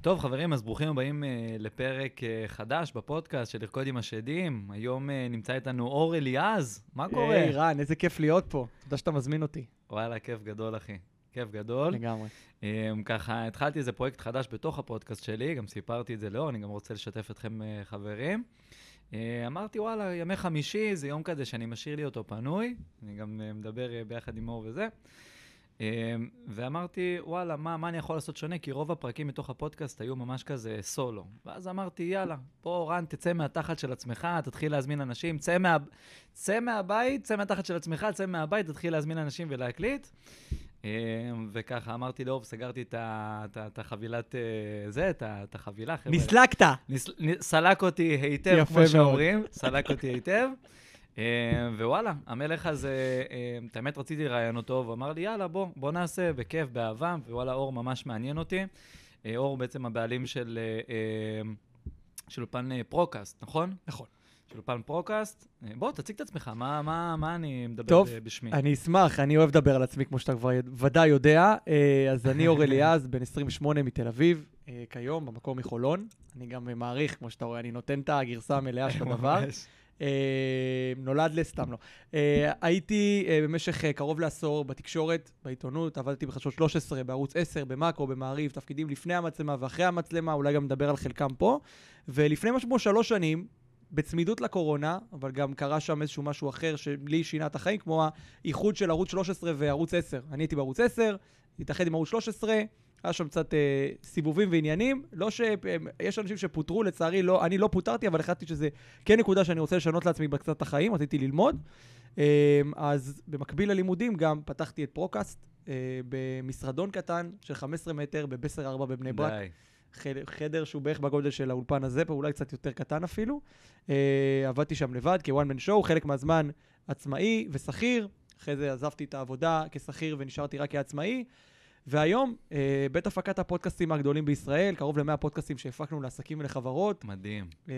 טוב, חברים, אז ברוכים הבאים uh, לפרק uh, חדש בפודקאסט של לרקוד עם השדים. היום uh, נמצא איתנו אור אליעז, מה קורה? היי, רן, איזה כיף להיות פה. תודה שאתה מזמין אותי. וואלה, כיף גדול, אחי. כיף גדול. לגמרי. Um, ככה, התחלתי איזה פרויקט חדש בתוך הפודקאסט שלי, גם סיפרתי את זה לאור, אני גם רוצה לשתף אתכם, uh, חברים. Uh, אמרתי, וואלה, ימי חמישי זה יום כזה שאני משאיר לי אותו פנוי, אני גם uh, מדבר uh, ביחד עם אור וזה. Um, ואמרתי, וואלה, מה, מה אני יכול לעשות שונה? כי רוב הפרקים מתוך הפודקאסט היו ממש כזה סולו. ואז אמרתי, יאללה, בוא, רן, תצא מהתחת של עצמך, תתחיל להזמין אנשים, צא, מה, צא מהבית, צא מהתחת של עצמך, צא מהבית, תתחיל להזמין אנשים ולהקליט. Um, וככה אמרתי לאור, סגרתי את, החבילת, uh, זה, את, החבילה. נסלקת. נס, סלק אותי היטב, כמו. שאומרים, סלק אותי היטב. אה, ווואלה, המלך הזה, אה, את האמת רציתי לראיין אותו, והוא אמר לי, יאללה, בוא, בוא נעשה, בכיף, באהבה, ווואלה, אור ממש מעניין אותי. אה, אור בעצם הבעלים של, אה, אה, של אולפן אה, פרוקאסט, נכון? נכון. של אולפן פרוקאסט. אה, בוא, תציג את עצמך, מה, מה, מה אני מדבר טוב, בשמי? אני אשמח, אני אוהב לדבר על עצמי, כמו שאתה כבר ודאי יודע. אה, אז אני אור אליעז, בן 28 מתל אביב, אה, כיום, במקור מחולון. אני גם מעריך, כמו שאתה רואה, אני נותן את הגרסה המלאה של הדבר. אה, נולד לסתם לא. אה, הייתי אה, במשך קרוב לעשור בתקשורת, בעיתונות, עבדתי בחדשות 13, בערוץ 10, במאקרו, במעריב, תפקידים לפני המצלמה ואחרי המצלמה, אולי גם נדבר על חלקם פה. ולפני משהו כמו שלוש שנים, בצמידות לקורונה, אבל גם קרה שם איזשהו משהו אחר שלי שינה את החיים, כמו האיחוד של ערוץ 13 וערוץ 10. אני הייתי בערוץ 10, התאחד עם ערוץ 13, היה שם קצת אה, סיבובים ועניינים. לא ש... יש אנשים שפוטרו, לצערי, לא, אני לא פוטרתי, אבל החלטתי שזה כן נקודה שאני רוצה לשנות לעצמי קצת את החיים, רציתי ללמוד. אה, אז במקביל ללימודים גם פתחתי את פרוקאסט אה, במשרדון קטן של 15 מטר בבסר 4 בבני ברק. די. חדר, חדר שהוא בערך בגודל של האולפן הזה, פה אולי קצת יותר קטן אפילו. אה, עבדתי שם לבד כ one man show, חלק מהזמן עצמאי ושכיר. אחרי זה עזבתי את העבודה כשכיר ונשארתי רק כעצמאי. והיום, אה, בית הפקת הפודקאסטים הגדולים בישראל, קרוב ל-100 פודקאסטים שהפקנו לעסקים ולחברות. מדהים, אה,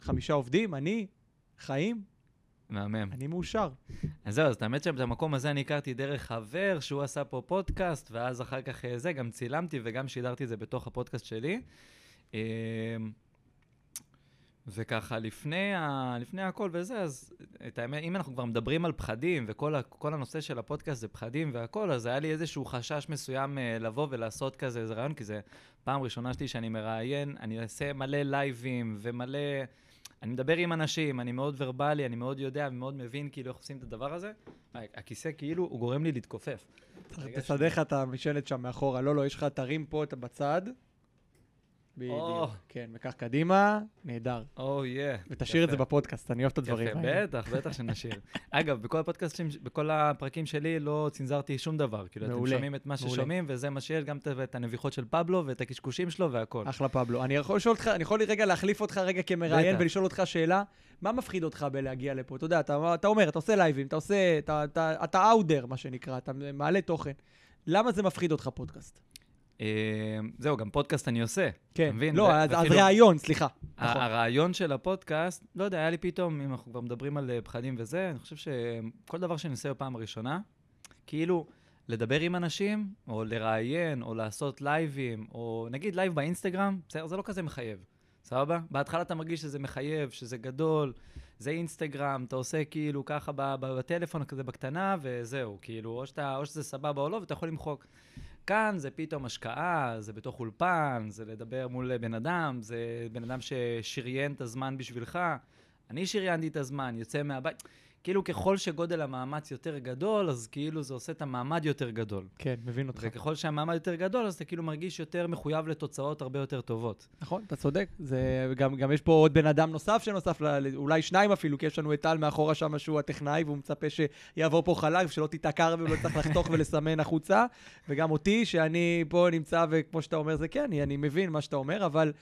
חמישה עובדים, אני, חיים, מהמם. אני מאושר. אז זהו, אז האמת שאת המקום הזה אני הכרתי דרך חבר, שהוא עשה פה פודקאסט, ואז אחר כך אה, זה, גם צילמתי וגם שידרתי את זה בתוך הפודקאסט שלי. וככה, לפני, ה... לפני הכל וזה, אז את האמת, אם אנחנו כבר מדברים על פחדים, וכל ה... כל הנושא של הפודקאסט זה פחדים והכל, אז היה לי איזשהו חשש מסוים אה, לבוא ולעשות כזה איזה רעיון, כי זה פעם ראשונה שלי שאני מראיין, אני אעשה מלא לייבים ומלא... אני מדבר עם אנשים, אני מאוד ורבלי, אני מאוד יודע ומאוד מבין כאילו איך עושים את הדבר הזה. הכיסא כאילו, הוא גורם לי להתכופף. תסדר לך את המשענת שם מאחורה. לא, לא, יש לך תרים פה את בצד. בדיוק. כן, וכך קדימה, נהדר. או, יא. ותשאיר את זה בפודקאסט, אני אוהב את הדברים יפה, האלה. בטח, בטח שנשאיר. אגב, בכל הפודקאסטים, בכל הפרקים שלי לא צנזרתי שום דבר. כאילו, אתם שומעים את מה. ששומעים, וזה מה שיש, גם את- הנביחות של פבלו ואת הקשקושים שלו והכל. אחלה פבלו. אני יכול לשאול אותך, אני יכול רגע להחליף אותך רגע כמראיין. ולשאול אותך שאלה, מה מפחיד אותך בלהגיע לפה? אתה יודע, אתה, אומר, אתה עושה לייבים, אתה עושה, אתה אאודר, מה שנקרא, אתה מעלה תוכן. למה זה מפחיד אותך פודקאסט? אה, זהו, גם פודקאסט אני עושה. כן, מבין? לא, הרעיון, סליחה. נכון. הרעיון של הפודקאסט, לא יודע, היה לי פתאום, אם אנחנו כבר מדברים על אה, פחדים וזה, אני חושב שכל דבר שאני עושה בפעם הראשונה, כאילו, לדבר עם אנשים, או לראיין, או לעשות לייבים, או נגיד לייב באינסטגרם, בסדר, זה לא כזה מחייב, סבבה? בהתחלה אתה מרגיש שזה מחייב, שזה גדול, זה אינסטגרם, אתה עושה כאילו ככה בטלפון כזה בקטנה, וזהו, כאילו, או, שאתה, או שזה סבבה או לא, ואתה יכול למחוק. כאן זה פתאום השקעה, זה בתוך אולפן, זה לדבר מול בן אדם, זה בן אדם ששריין את הזמן בשבילך. אני שריינתי את הזמן, יוצא מהבית. כאילו ככל שגודל המאמץ יותר גדול, אז כאילו זה עושה את המעמד יותר גדול. כן, מבין אותך. וככל שהמעמד יותר גדול, אז אתה כאילו מרגיש יותר מחויב לתוצאות הרבה יותר טובות. נכון, אתה צודק. זה, גם, גם יש פה עוד בן אדם נוסף שנוסף, ל- אולי שניים אפילו, כי יש לנו את טל מאחורה שם שהוא הטכנאי, והוא מצפה שיעבור פה חלק, ושלא תיתקע ולא צריך לחתוך ולסמן החוצה. וגם אותי, שאני פה נמצא, וכמו שאתה אומר, זה כן, אני, אני מבין מה שאתה אומר, אבל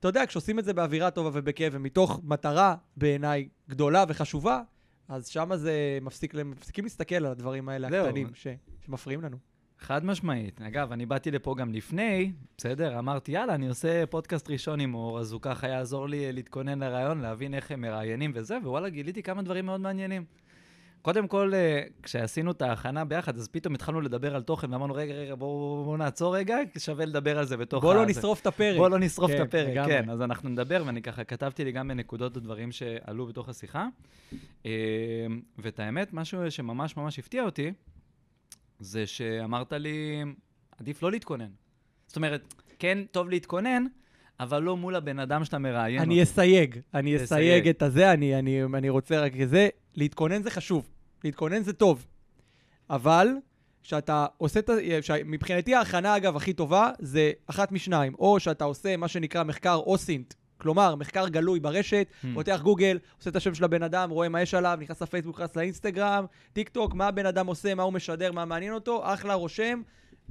אתה יודע, כשעושים את זה באווירה טובה ובכיף, ומתוך מטרה, בעיניי, גדולה וחשובה, אז שמה זה מפסיק, מפסיקים להסתכל על הדברים האלה זהו. הקטנים ש, שמפריעים לנו. חד משמעית. אגב, אני באתי לפה גם לפני, בסדר? אמרתי, יאללה, אני עושה פודקאסט ראשון עם אור, אז הוא ככה יעזור לי להתכונן לרעיון, להבין איך הם מראיינים וזה, ווואלה, גיליתי כמה דברים מאוד מעניינים. קודם כל, אה, כשעשינו את ההכנה ביחד, אז פתאום התחלנו לדבר על תוכן, ואמרנו, רגע, רגע, בואו בוא נעצור רגע, שווה לדבר על זה בתוך בוא לא הזה." נשרוף את הפרק. בוא לא נשרוף כן, את הפרק, לגמרי. כן. אז אנחנו נדבר, ואני ככה כתבתי לי גם בנקודות הדברים שעלו בתוך השיחה. אה, ואת האמת, משהו שממש ממש הפתיע אותי, זה שאמרת לי, עדיף לא להתכונן. זאת אומרת, כן, טוב להתכונן, אבל לא מול הבן אדם שאתה מראיין אני. אסייג, אני. אסייג את הזה, אני, אני, אני רוצה רק זה, להתכונן זה חשוב, להתכונן זה טוב, אבל כשאתה עושה את ה... ש- מבחינתי ההכנה, אגב, הכי טובה, זה אחת משניים, או שאתה עושה מה שנקרא מחקר אוסינט, כלומר, מחקר גלוי ברשת, Hmm. פותח גוגל, עושה את השם של הבן אדם, רואה מה יש עליו, נכנס לפייסבוק, נכנס לאינסטגרם, טיק טוק, מה הבן אדם עושה, מה הוא משדר, מה מעניין אותו, אחלה, רושם,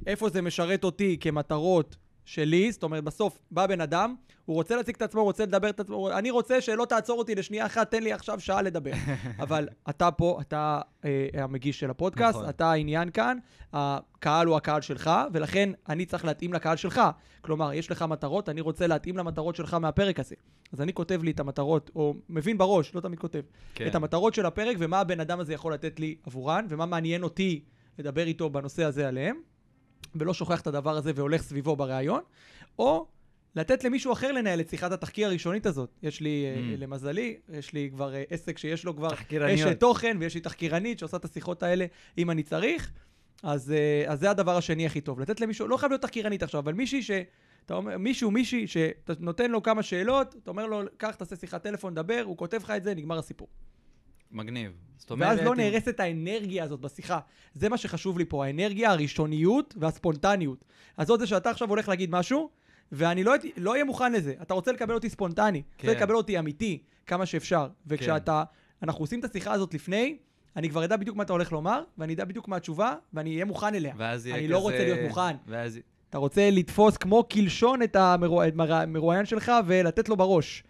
איפה זה משרת אותי כמטרות שלי, זאת אומרת, בסוף בא בן אדם, הוא רוצה להציג את עצמו, הוא רוצה לדבר את עצמו, אני רוצה שלא תעצור אותי לשנייה אחת, תן לי עכשיו שעה לדבר. אבל אתה פה, אתה אה, המגיש של הפודקאסט, נכון. אתה העניין כאן, הקהל הוא הקהל שלך, ולכן אני צריך להתאים לקהל שלך. כלומר, יש לך מטרות, אני רוצה להתאים למטרות שלך מהפרק הזה. אז אני כותב לי את המטרות, או מבין בראש, לא תמיד כותב, כן. את המטרות של הפרק ומה הבן אדם הזה יכול לתת לי עבורן, ומה מעניין אותי לדבר איתו בנושא הזה עליהם, ולא שוכח את הדבר הזה והולך סביבו בריאיון, או לתת למישהו אחר לנהל את שיחת התחקיר הראשונית הזאת. יש לי, mm. Mm. למזלי, יש לי כבר אה, עסק שיש לו כבר. אשת תוכן, ויש לי תחקירנית שעושה את השיחות האלה אם אני צריך. אז, אה, אז זה הדבר השני הכי טוב. לתת למישהו, לא חייב להיות תחקירנית עכשיו, אבל מישהי ש... אתה אומר, מישהו, מישהי, שאתה נותן לו כמה שאלות, אתה אומר לו, קח, תעשה שיחת טלפון, דבר, הוא כותב לך את זה, נגמר הסיפור. מגניב. זאת אומרת... ואז לא נהרסת האנרגיה הזאת בשיחה. זה מה שחשוב לי פה, האנרגיה, הראשוניות והספונטניות. אז עוד זה שאתה עכשיו הולך להגיד משהו, ואני לא לא אהיה מוכן לזה. אתה רוצה לקבל אותי ספונטני, כן. רוצה לקבל אותי אמיתי, כמה שאפשר. וכשאתה, אנחנו עושים את השיחה הזאת לפני, אני כבר אדע בדיוק מה אתה הולך לומר, ואני אדע בדיוק מה התשובה, ואני אהיה מוכן אליה. ואז יהיה אני כזה... לא רוצה להיות מוכן. ואז... אתה רוצה לתפוס כמו קלשון את המרוא- את מר- המרואיין שלך ולתת לו בראש.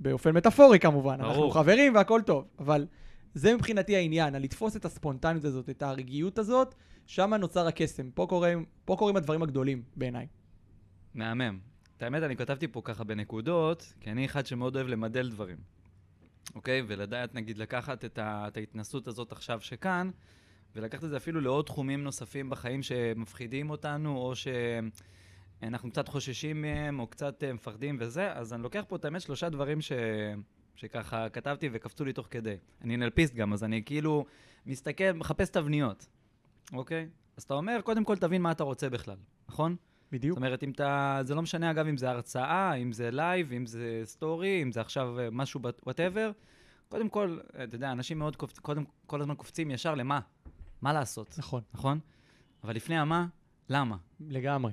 באופן מטאפורי כמובן, ברור. אנחנו חברים והכל טוב, אבל זה מבחינתי העניין, לתפוס את הספונטניות הזאת, את הרגיעות הזאת, שם נוצר הקסם. פה קורים, פה קורים הדברים הגדולים בעיניי. מהמם. את האמת, אני כתבתי פה ככה בנקודות, כי אני אחד שמאוד אוהב למדל דברים. אוקיי? ולדעת, נגיד, לקחת את, ה, את ההתנסות הזאת עכשיו שכאן, ולקחת את זה אפילו לעוד תחומים נוספים בחיים שמפחידים אותנו, או שאנחנו קצת חוששים מהם, או קצת אה, מפחדים וזה, אז אני לוקח פה את האמת שלושה דברים ש... שככה כתבתי וקפצו לי תוך כדי. אני נלפיסט גם, אז אני כאילו מסתכל, מחפש תבניות, אוקיי? אז אתה אומר, קודם כל תבין מה אתה רוצה בכלל, נכון? בדיוק. זאת אומרת, אם אתה... זה לא משנה, אגב, אם זה הרצאה, אם זה לייב, אם זה סטורי, אם זה עכשיו אה, משהו, whatever. קודם כל, אה, אתה יודע, אנשים מאוד קופצים, קודם, כל הזמן קופצים ישר למה. מה לעשות, נכון, נכון? אבל לפני המה, למה? לגמרי.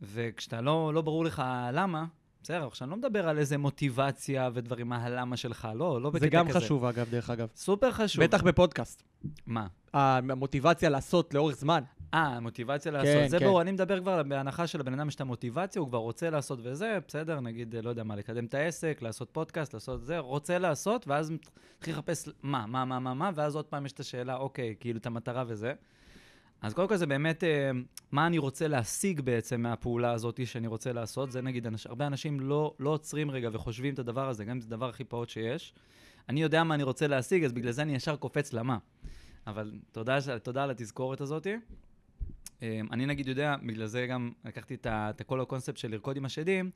וכשאתה לא, לא ברור לך למה, בסדר, עכשיו אני לא מדבר על איזה מוטיבציה ודברים, מה הלמה שלך, לא, לא בקטע זה כזה. גם חשוב אגב, דרך אגב. סופר חשוב. בטח בפודקאסט. מה? המוטיבציה לעשות לאורך זמן. אה, מוטיבציה לעשות. כן, זה כן. ברור, אני מדבר כבר בהנחה שלבן אדם יש את המוטיבציה, הוא כבר רוצה לעשות וזה, בסדר, נגיד, לא יודע מה, לקדם את העסק, לעשות פודקאסט, לעשות זה, רוצה לעשות, ואז מתחיל לחפש מה, מה, מה, מה, מה, ואז עוד פעם יש את השאלה, אוקיי, כאילו, את המטרה וזה. אז קודם כל זה באמת, אה, מה אני רוצה להשיג בעצם מהפעולה הזאת שאני רוצה לעשות. זה נגיד, הרבה אנשים לא, לא עוצרים רגע וחושבים את הדבר הזה, גם אם זה הדבר הכי פעוט שיש. אני יודע מה אני רוצה להשיג, אז בגלל זה אני ישר קופץ למה. אבל תודה, תודה על התזכורת הזאת. אמ, אני נגיד יודע, בגלל זה גם לקחתי את, ה, את כל הקונספט של לרקוד עם השדים,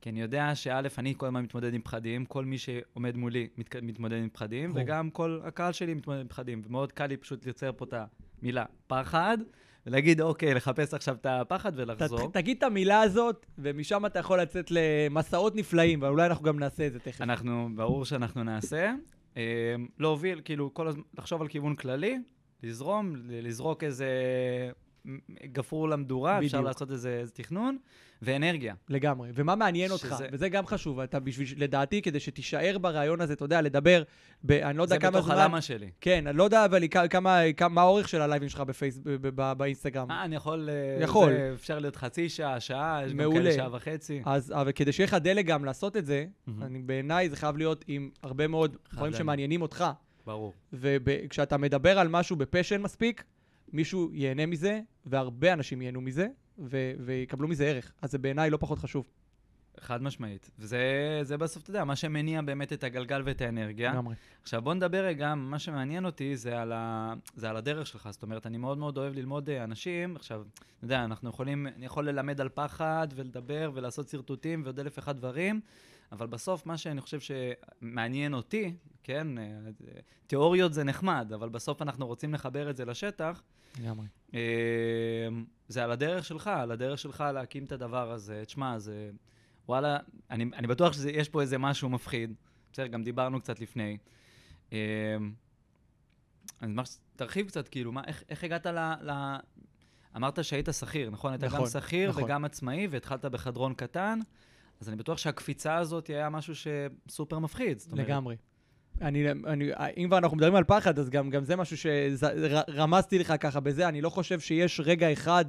כי אני יודע שא', אני כל הזמן מתמודד עם פחדים, כל מי שעומד מולי מת, מתמודד עם פחדים. וגם כל הקהל שלי מתמודד עם פחדים, ומאוד קל לי פשוט לייצר פה את המילה פחד, ולהגיד, אוקיי, לחפש עכשיו את הפחד ולחזור. ת- תגיד את המילה הזאת, ומשם אתה יכול לצאת למסעות נפלאים, ואולי אנחנו גם נעשה את זה תכף. אנחנו, ברור שאנחנו נעשה. אמ, להוביל, כאילו, כל הזמן, לחשוב על כיוון כללי, לזרום, לזרוק איזה גפרור למדורה, אפשר בדיוק. לעשות איזה, איזה תכנון, ואנרגיה. לגמרי. ומה מעניין אותך, שזה- וזה גם חשוב, אתה בשביל, לדעתי, כדי שתישאר ברעיון הזה, אתה יודע, לדבר, ב, אני לא יודע זה כמה בתוך זמן... הלמה שלי. כן, אני לא יודע, אבל כ- כמה, כמה, מה האורך של הלייבים שלך בפייס, ב, ב, באינסטגרם. אה, אני יכול... אה, יכול. זה, אפשר להיות חצי שעה, שעה, יש גם. כאלה שעה וחצי. אז אבל כדי שיהיה לך דלק גם לעשות את זה. אני, בעיניי זה חייב להיות עם הרבה מאוד דברים. שמעניינים אותך. ברור. וכשאתה מדבר על משהו בפשן מספיק, מישהו ייהנה מזה, והרבה אנשים ייהנו מזה, ו- ויקבלו מזה ערך. אז זה בעיניי לא פחות חשוב. חד משמעית. וזה זה בסוף, אתה יודע, מה שמניע באמת את הגלגל ואת האנרגיה. לגמרי. עכשיו, בוא נדבר רגע, מה שמעניין אותי זה על, ה... זה על הדרך שלך. זאת אומרת, אני מאוד מאוד אוהב ללמוד אה, אנשים. עכשיו, אתה יודע, אנחנו יכולים, אני יכול ללמד על פחד ולדבר ולעשות שרטוטים ועוד אלף ואחד דברים, אבל בסוף, מה שאני חושב שמעניין אותי, כן, אה, תיאוריות זה נחמד, אבל בסוף אנחנו רוצים לחבר את זה לשטח. לגמרי. אה, זה על הדרך שלך, על הדרך שלך להקים את הדבר הזה. תשמע, זה... וואלה, אני, אני בטוח שיש פה איזה משהו מפחיד. בסדר, גם דיברנו קצת לפני. אה, אני אשמח שתרחיב קצת, כאילו, מה, איך, איך הגעת ל, ל... אמרת שהיית שכיר, נכון? היית נכון, גם שכיר נכון. וגם עצמאי, והתחלת בחדרון קטן, אז אני בטוח שהקפיצה הזאת היה משהו שסופר מפחיד. אומרת, לגמרי. אני, אני, אם כבר אנחנו מדברים על פחד, אז גם, גם זה משהו שרמזתי לך ככה בזה. אני לא חושב שיש רגע אחד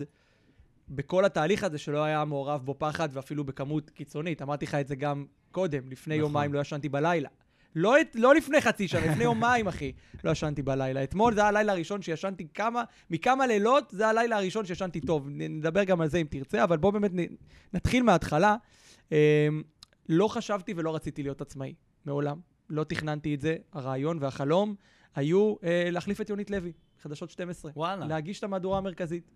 בכל התהליך הזה שלא היה מעורב בו פחד, ואפילו בכמות קיצונית. אמרתי לך את זה גם קודם, לפני נכון. יומיים לא ישנתי בלילה. לא, לא לפני חצי שנה, לפני יומיים, אחי, לא ישנתי בלילה. אתמול זה היה הלילה הראשון שישנתי כמה, מכמה לילות, זה הלילה הראשון שישנתי טוב. נדבר גם על זה אם תרצה, אבל בוא באמת נ- נתחיל מההתחלה. אמ, לא חשבתי ולא רציתי להיות עצמאי, מעולם. לא תכננתי את זה. הרעיון והחלום היו אה, להחליף את יונית לוי, חדשות 12. וואלה. להגיש את המהדורה המרכזית.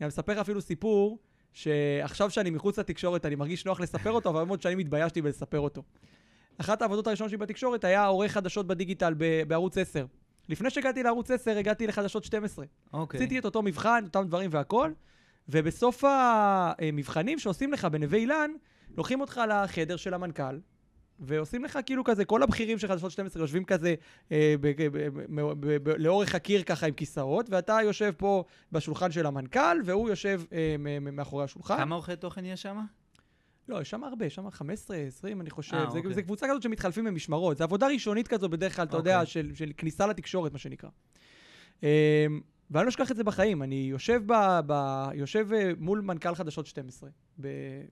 אני מספר לך אפילו סיפור, שעכשיו שאני מחוץ לתקשורת אני מרגיש נוח לספר אותו, אבל מאוד שנים התביישתי בלספר אותו. אחת העבודות הראשונות שלי בתקשורת היה עורך חדשות בדיגיטל ב- בערוץ 10. לפני שהגעתי לערוץ 10, הגעתי לחדשות 12. אוקיי. עשיתי את אותו מבחן, אותם דברים והכל, ובסוף המבחנים שעושים לך בנווה אילן, לוקחים אותך לחדר של המנכ"ל, ועושים לך כאילו כזה, כל הבכירים של חדשות 12 יושבים כזה אה, ב- ב- ב- ב- ב- לאורך הקיר ככה עם כיסאות, ואתה יושב פה בשולחן של המנכ"ל, והוא יושב אה, מאחורי השולחן. כמה עורכי תוכן יש שם? לא, יש שם הרבה, יש שם 15, 20, אני חושב. אה, זה, אוקיי. זה קבוצה כזאת שמתחלפים במשמרות. זו עבודה ראשונית כזו בדרך כלל, אתה יודע, אוקיי. של, של כניסה לתקשורת, מה שנקרא. אמ, ואני לא אשכח את זה בחיים. אני יושב, ב, ב, יושב אה, מול מנכ"ל חדשות 12 ב,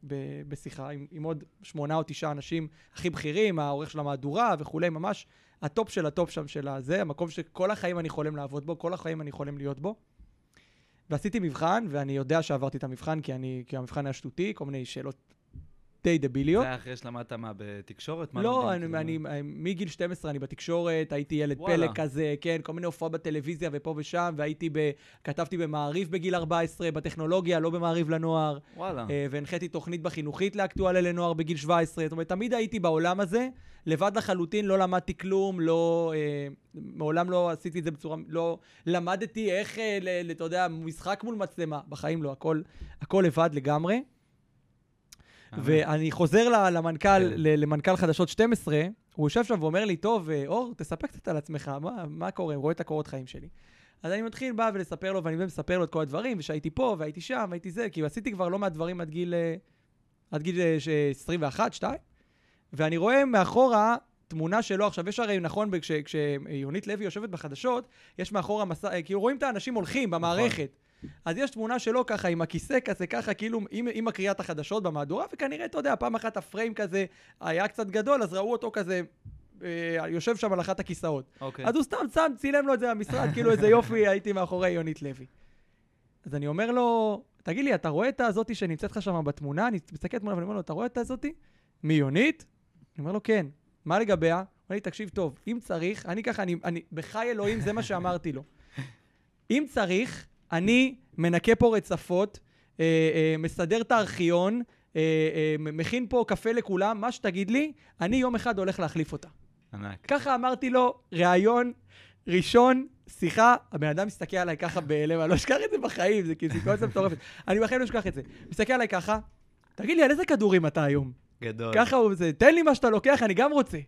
ב, בשיחה עם, עם עוד שמונה או תשעה אנשים הכי בכירים, העורך של המהדורה וכולי, ממש הטופ של הטופ שם של הזה, המקום שכל החיים אני חולם לעבוד בו, כל החיים אני חולם להיות בו. ועשיתי מבחן, ואני יודע שעברתי את המבחן, כי, אני, כי המבחן היה שטותי, כל מיני שאלות די דביליות. זה היה אחרי שלמדת מה, בתקשורת? מה לא, אני, כאילו? אני, מגיל 12 אני בתקשורת, הייתי ילד וואלה. פלא כזה, כן, כל מיני הופעות בטלוויזיה ופה ושם, והייתי ב... כתבתי במעריב בגיל 14, בטכנולוגיה, לא במעריב לנוער, וואלה. אה, והנחיתי תוכנית בחינוכית לאקטואליה לנוער בגיל 17. זאת אומרת, תמיד הייתי בעולם הזה, לבד לחלוטין, לא למדתי כלום, לא... אה, מעולם לא עשיתי את זה בצורה... לא למדתי איך, אה, אתה יודע, משחק מול מצלמה. בחיים לא, הכל, הכל לבד לגמרי. אמן. ואני חוזר למנכ"ל, כן. למנכ"ל חדשות 12, הוא יושב שם ואומר לי, טוב, אה, אור, תספר קצת על עצמך, מה, מה קורה? רואה את הקורות חיים שלי. אז אני מתחיל, בא ולספר לו, ואני באמת מספר לו את כל הדברים, ושהייתי פה, והייתי שם, והייתי זה, כי עשיתי כבר לא מעט דברים עד גיל, אה, עד גיל אה, ש- 21, 2, ואני רואה מאחורה תמונה שלו, עכשיו יש הרי, נכון, כש- כשיונית לוי יושבת בחדשות, יש מאחורה מסע, אה, כאילו רואים את האנשים הולכים במערכת. אז יש תמונה שלו ככה עם הכיסא כזה, ככה כאילו עם, עם הקריאת החדשות במהדורה, וכנראה, אתה יודע, פעם אחת הפריים כזה היה קצת גדול, אז ראו אותו כזה אה, יושב שם על אחת הכיסאות. אוקיי. אז הוא סתם שם, צילם לו את זה במשרד, כאילו איזה יופי, הייתי מאחורי יונית לוי. אז אני אומר לו, תגיד לי, אתה רואה את הזאתי שנמצאת לך שם בתמונה? אני מסתכל בתמונה ואני אומר לו, אתה רואה את הזאתי? מי יונית? אני אומר לו, כן. מה לגביה? הוא אומר לי, תקשיב טוב, אם צריך, אני ככה, אני, אני, בחי אלוהים, זה מה שאמרתי לו. אם צריך, אני מנקה פה רצפות, אה, אה, מסדר את הארכיון, אה, אה, מכין פה קפה לכולם, מה שתגיד לי, אני יום אחד הולך להחליף אותה. ענק. ככה אמרתי לו, ראיון ראשון, שיחה, הבן אדם מסתכל עליי ככה בלב, אני לא אשכח את זה בחיים, זה כאילו סיטואציה מטורפת. אני בחיים לא אשכח את זה. מסתכל עליי ככה, תגיד לי, על איזה כדורים אתה היום? גדול. ככה הוא זה, תן לי מה שאתה לוקח, אני גם רוצה.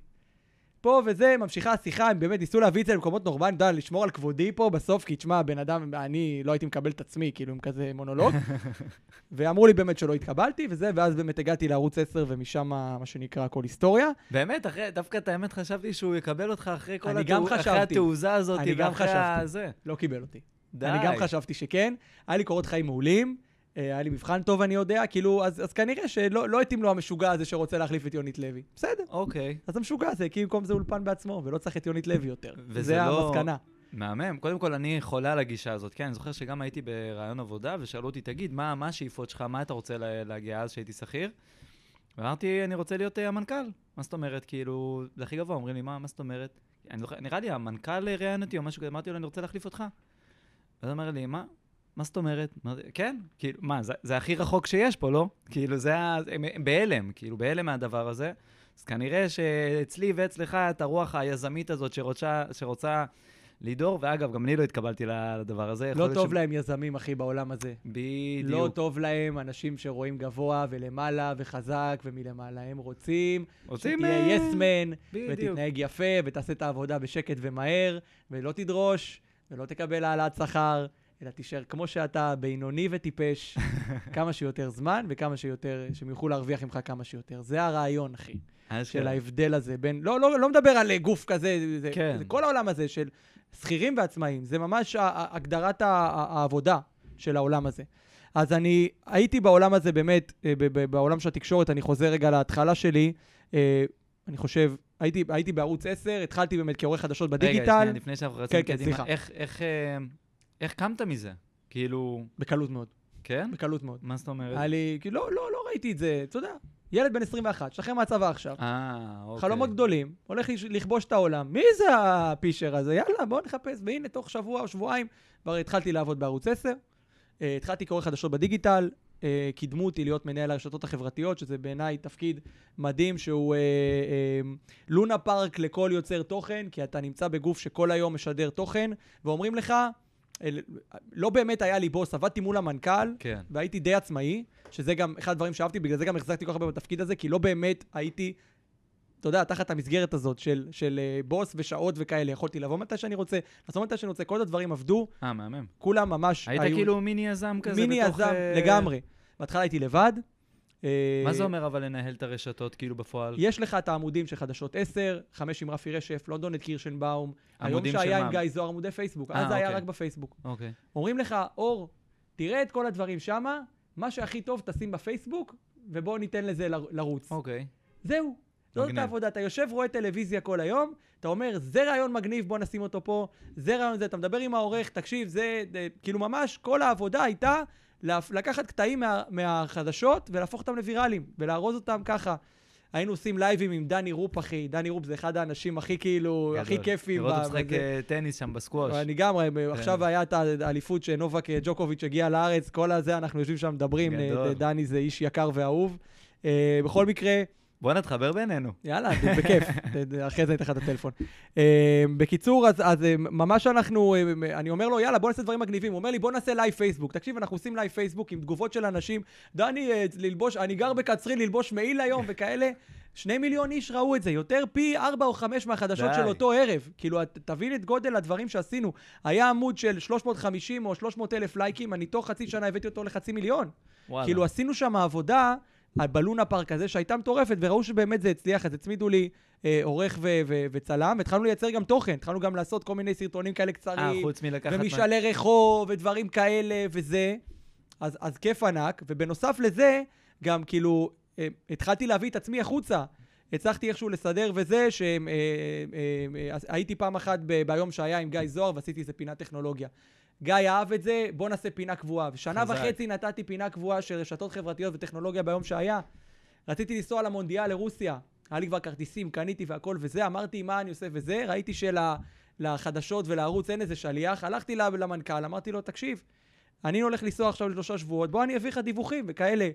פה וזה, ממשיכה השיחה, הם באמת ניסו להביא את זה למקומות נורמליים, אתה יודע, לשמור על כבודי פה בסוף, כי תשמע, בן אדם, אני לא הייתי מקבל את עצמי, כאילו, עם כזה מונולוג. ואמרו לי באמת שלא התקבלתי, וזה, ואז באמת הגעתי לערוץ 10, ומשם, מה שנקרא, כל היסטוריה. באמת, אחרי, דווקא את האמת חשבתי שהוא יקבל אותך אחרי כל אני התעו- גם אחרי חשבתי. התעוזה הזאת, אני גם חשבתי. הזה. לא קיבל אותי. די. אני גם חשבתי שכן. היה לי קורות חיים מעולים, היה לי מבחן טוב, אני יודע, כאילו, אז, אז כנראה שלא לא התאים לו המשוגע הזה שרוצה להחליף את יונית לוי. בסדר. אוקיי. אז המשוגע הזה הקים במקום זה אולפן בעצמו, ולא צריך את יונית לוי יותר. וזה זה לא- המסקנה. מהמם. קודם כל, אני חולה על הגישה הזאת. כן, אני זוכר שגם הייתי בראיון עבודה, ושאלו אותי, תגיד, מה, מה השאיפות שלך? מה אתה רוצה לה- להגיע אז, שהייתי שכיר? ואמרתי, אני רוצה להיות אה, המנכ"ל. מה זאת אומרת? כאילו, זה הכי גבוה, אומרים לי, מה, מה זאת אומרת? אני זוכר, נראה לי, המנכ"ל ראיין אותי או משהו כזה, אמרתי לו, אני רוצה להחליף אותך. ואז הוא אומר לי, מה? מה זאת אומרת? כן, כאילו, מה, זה, זה הכי רחוק שיש פה, לא? כאילו, זה ה... הם, הם בהלם, כאילו, בהלם מהדבר הזה. אז כנראה שאצלי ואצלך את הרוח היזמית הזאת שרוצה, שרוצה לידור, ואגב, גם אני לא התקבלתי לדבר הזה. לא טוב ש- להם יזמים, אחי, בעולם הזה. בדיוק. לא טוב להם אנשים שרואים גבוה ולמעלה וחזק ומלמעלה. הם רוצים רוצים... שתהיה אה, יסמן, בדיוק. ותתנהג יפה, ותעשה את העבודה בשקט ומהר, ולא תדרוש, ולא תקבל העלאת שכר, אלא תישאר כמו שאתה, בינוני וטיפש, כמה שיותר זמן, וכמה שיותר, שהם יוכלו להרוויח ממך כמה שיותר. זה הרעיון, אחי, אשכרה. של ההבדל הזה בין... לא, לא, לא מדבר על אה, גוף כזה, זה, כן. זה כל העולם הזה של שכירים ועצמאים. זה ממש הגדרת העבודה של העולם הזה. אז אני הייתי בעולם הזה באמת, אה, בעולם של התקשורת, אני חוזר רגע להתחלה שלי. אה, אני חושב, הייתי, הייתי בערוץ 10, התחלתי באמת כעורך חדשות רגע, בדיגיטל, שנייה, לפני שאנחנו רצים כן, קדימה, סליחה. איך, איך, אה, איך קמת מזה? כאילו, בקלות מאוד, כן? בקלות מאוד. מה זאת אומרת? היה לי, כאילו, לא, לא, לא ראיתי את זה, אתה יודע, ילד בן 21, שחרר מהצבא עכשיו, אה, אוקיי. חלומות גדולים, הולך לכבוש את העולם. מי זה הפישר הזה? יאללה, בוא נחפש. והנה, תוך שבוע או שבועיים כבר התחלתי לעבוד בערוץ 10. אה, התחלתי כעורך חדשות בדיגיטל, אה, קידמו אותי להיות מנהל הרשתות החברתיות, שזה בעיניי תפקיד מדהים, שהוא אה, אה, לונה פארק לכל יוצר תוכן, כי אתה נמצא בגוף שכל היום משדר תוכן, ואומרים לך, לא באמת היה לי בוס, עבדתי מול המנכ"ל, כן. והייתי די עצמאי, שזה גם אחד הדברים שאהבתי, בגלל זה גם החזקתי כל כך הרבה בתפקיד הזה, כי לא באמת הייתי, אתה יודע, תחת המסגרת הזאת של, של אה, בוס ושעות וכאלה. יכולתי לבוא מתי שאני רוצה, לעשות מתי שאני רוצה, כל הדברים עבדו, אה, מהמם. כולם ממש היית היו... כאילו מיני יזם כזה מיני בתוך... יזם, אה, לגמרי. בהתחלה הייתי לבד. אה, מה זה אומר אבל לנהל את הרשתות כאילו בפועל? יש לך את העמודים של חדשות 10, חמש עם רפי רשף, לונדון את קירשנבאום, היום שהיה? עם גיא זוהר עמודי פייסבוק, אה, אז זה היה אוקיי. רק בפייסבוק. אוקיי. אומרים לך, אור, תראה את כל הדברים שמה, מה שהכי טוב תשים בפייסבוק, ובואו ניתן לזה לרוץ. אוקיי. זהו. זאת. העבודה. אתה יושב, רואה טלוויזיה כל היום, אתה אומר, זה רעיון מגניב, בוא נשים אותו פה, זה רעיון זה, אתה מדבר עם העורך, תקשיב, זה, כאילו ממש כל העבודה הייתה לקחת קטעים מה, מהחדשות ולהפוך אותם לוויראליים, ולארוז אותם ככה. היינו עושים לייבים עם דני רופ, אחי. דני רופ זה אחד האנשים הכי כאילו, הכי גדול. כיפים. לראות אותו משחק. אה, טניס שם בסקווש. אני גם, אה, כן. עכשיו היה את האליפות שנובק אה, ג'וקוביץ' הגיע לארץ, כל הזה, אנחנו יושבים שם, מדברים, אה, גדול. דני זה איש יקר ואהוב. אה, בכל מקרה, בוא נתחבר בינינו. יאללה, בכיף, אחרי זה אני אתן לך את הטלפון. אה, בקיצור, אז, אז אה, ממש אנחנו, אה, אני אומר לו, יאללה, בוא נעשה דברים מגניבים. הוא אומר לי, בוא נעשה לייב פייסבוק. תקשיב, אנחנו עושים לייב פייסבוק עם תגובות של אנשים, דני, אה, ללבוש, אני גר בקצרין, ללבוש מעיל היום וכאלה. שני מיליון איש ראו את זה, יותר פי ארבע או חמש מהחדשות די. של אותו ערב. כאילו, תבין את גודל הדברים שעשינו. היה עמוד של 350 או 300 אלף לייקים, אני תוך חצי שנה הבאתי אותו לחצי מיליון. וואלה. כאילו עשינו שם עבודה בלונה פארק הזה שהייתה מטורפת, וראו שבאמת זה הצליח, אז הצמידו לי אה, עורך ו- ו- וצלם, והתחלנו לייצר גם תוכן, התחלנו גם לעשות כל מיני סרטונים כאלה אה, קצרים, חוץ מלקחת... מה- ומשאלי רחוב, ודברים כאלה, וזה. אז, אז כיף ענק, ובנוסף לזה, גם כאילו, אה, התחלתי להביא את עצמי החוצה. הצלחתי איכשהו לסדר וזה, שהייתי פעם אחת ב- ביום שהיה עם גיא זוהר ועשיתי איזה פינת טכנולוגיה. גיא אהב את זה, בוא נעשה פינה קבועה. ושנה חזק. וחצי נתתי פינה קבועה של רשתות חברתיות וטכנולוגיה ביום שהיה. רציתי לנסוע למונדיאל לרוסיה. היה לי כבר כרטיסים, קניתי והכל וזה, אמרתי מה אני עושה וזה, ראיתי שלחדשות ולערוץ אין איזה שליח, הלכתי למנכ"ל, אמרתי לו, תקשיב, אני הולך לנסוע עכשיו לשלושה שבועות, בוא אני אביא לך דיווחים וכאלה.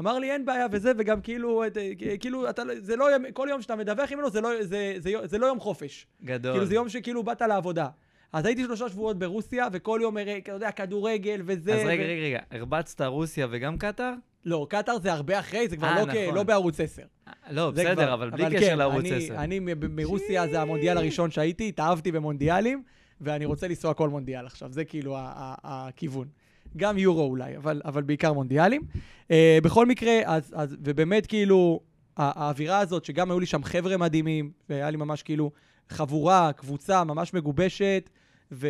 אמר לי, אין בעיה וזה, וגם כאילו, את, כאילו, אתה, לא- זה לא, כל יום שאתה מדווח ממנו, זה לא, זה, זה, זה לא יום חופש. גדול. כאילו, זה יום שכאילו באת לעבודה. אז הייתי שלושה שבועות ברוסיה, וכל יום, אתה יודע, כדורגל וזה. אז רגע, ו... רגע, רגע. הרבצת רוסיה וגם קטאר? לא, קטאר זה הרבה אחרי, זה כבר אה, לא, כ... נכון. לא בערוץ 10. אה, לא, בסדר, כבר- אבל בלי כן, קשר לערוץ אני- 10. אני מרוסיה זה המונדיאל הראשון שהייתי, התאהבתי במונדיאלים, ואני רוצה לנסוע כל מונדיאל עכשיו, זה כאילו הכיוון. גם יורו אולי, אבל, אבל בעיקר מונדיאלים. Uh, בכל מקרה, אז, אז, ובאמת כאילו, האווירה הזאת, שגם היו לי שם חבר'ה מדהימים, והיה לי ממש כאילו חבורה, קבוצה ממש מגובשת, ו,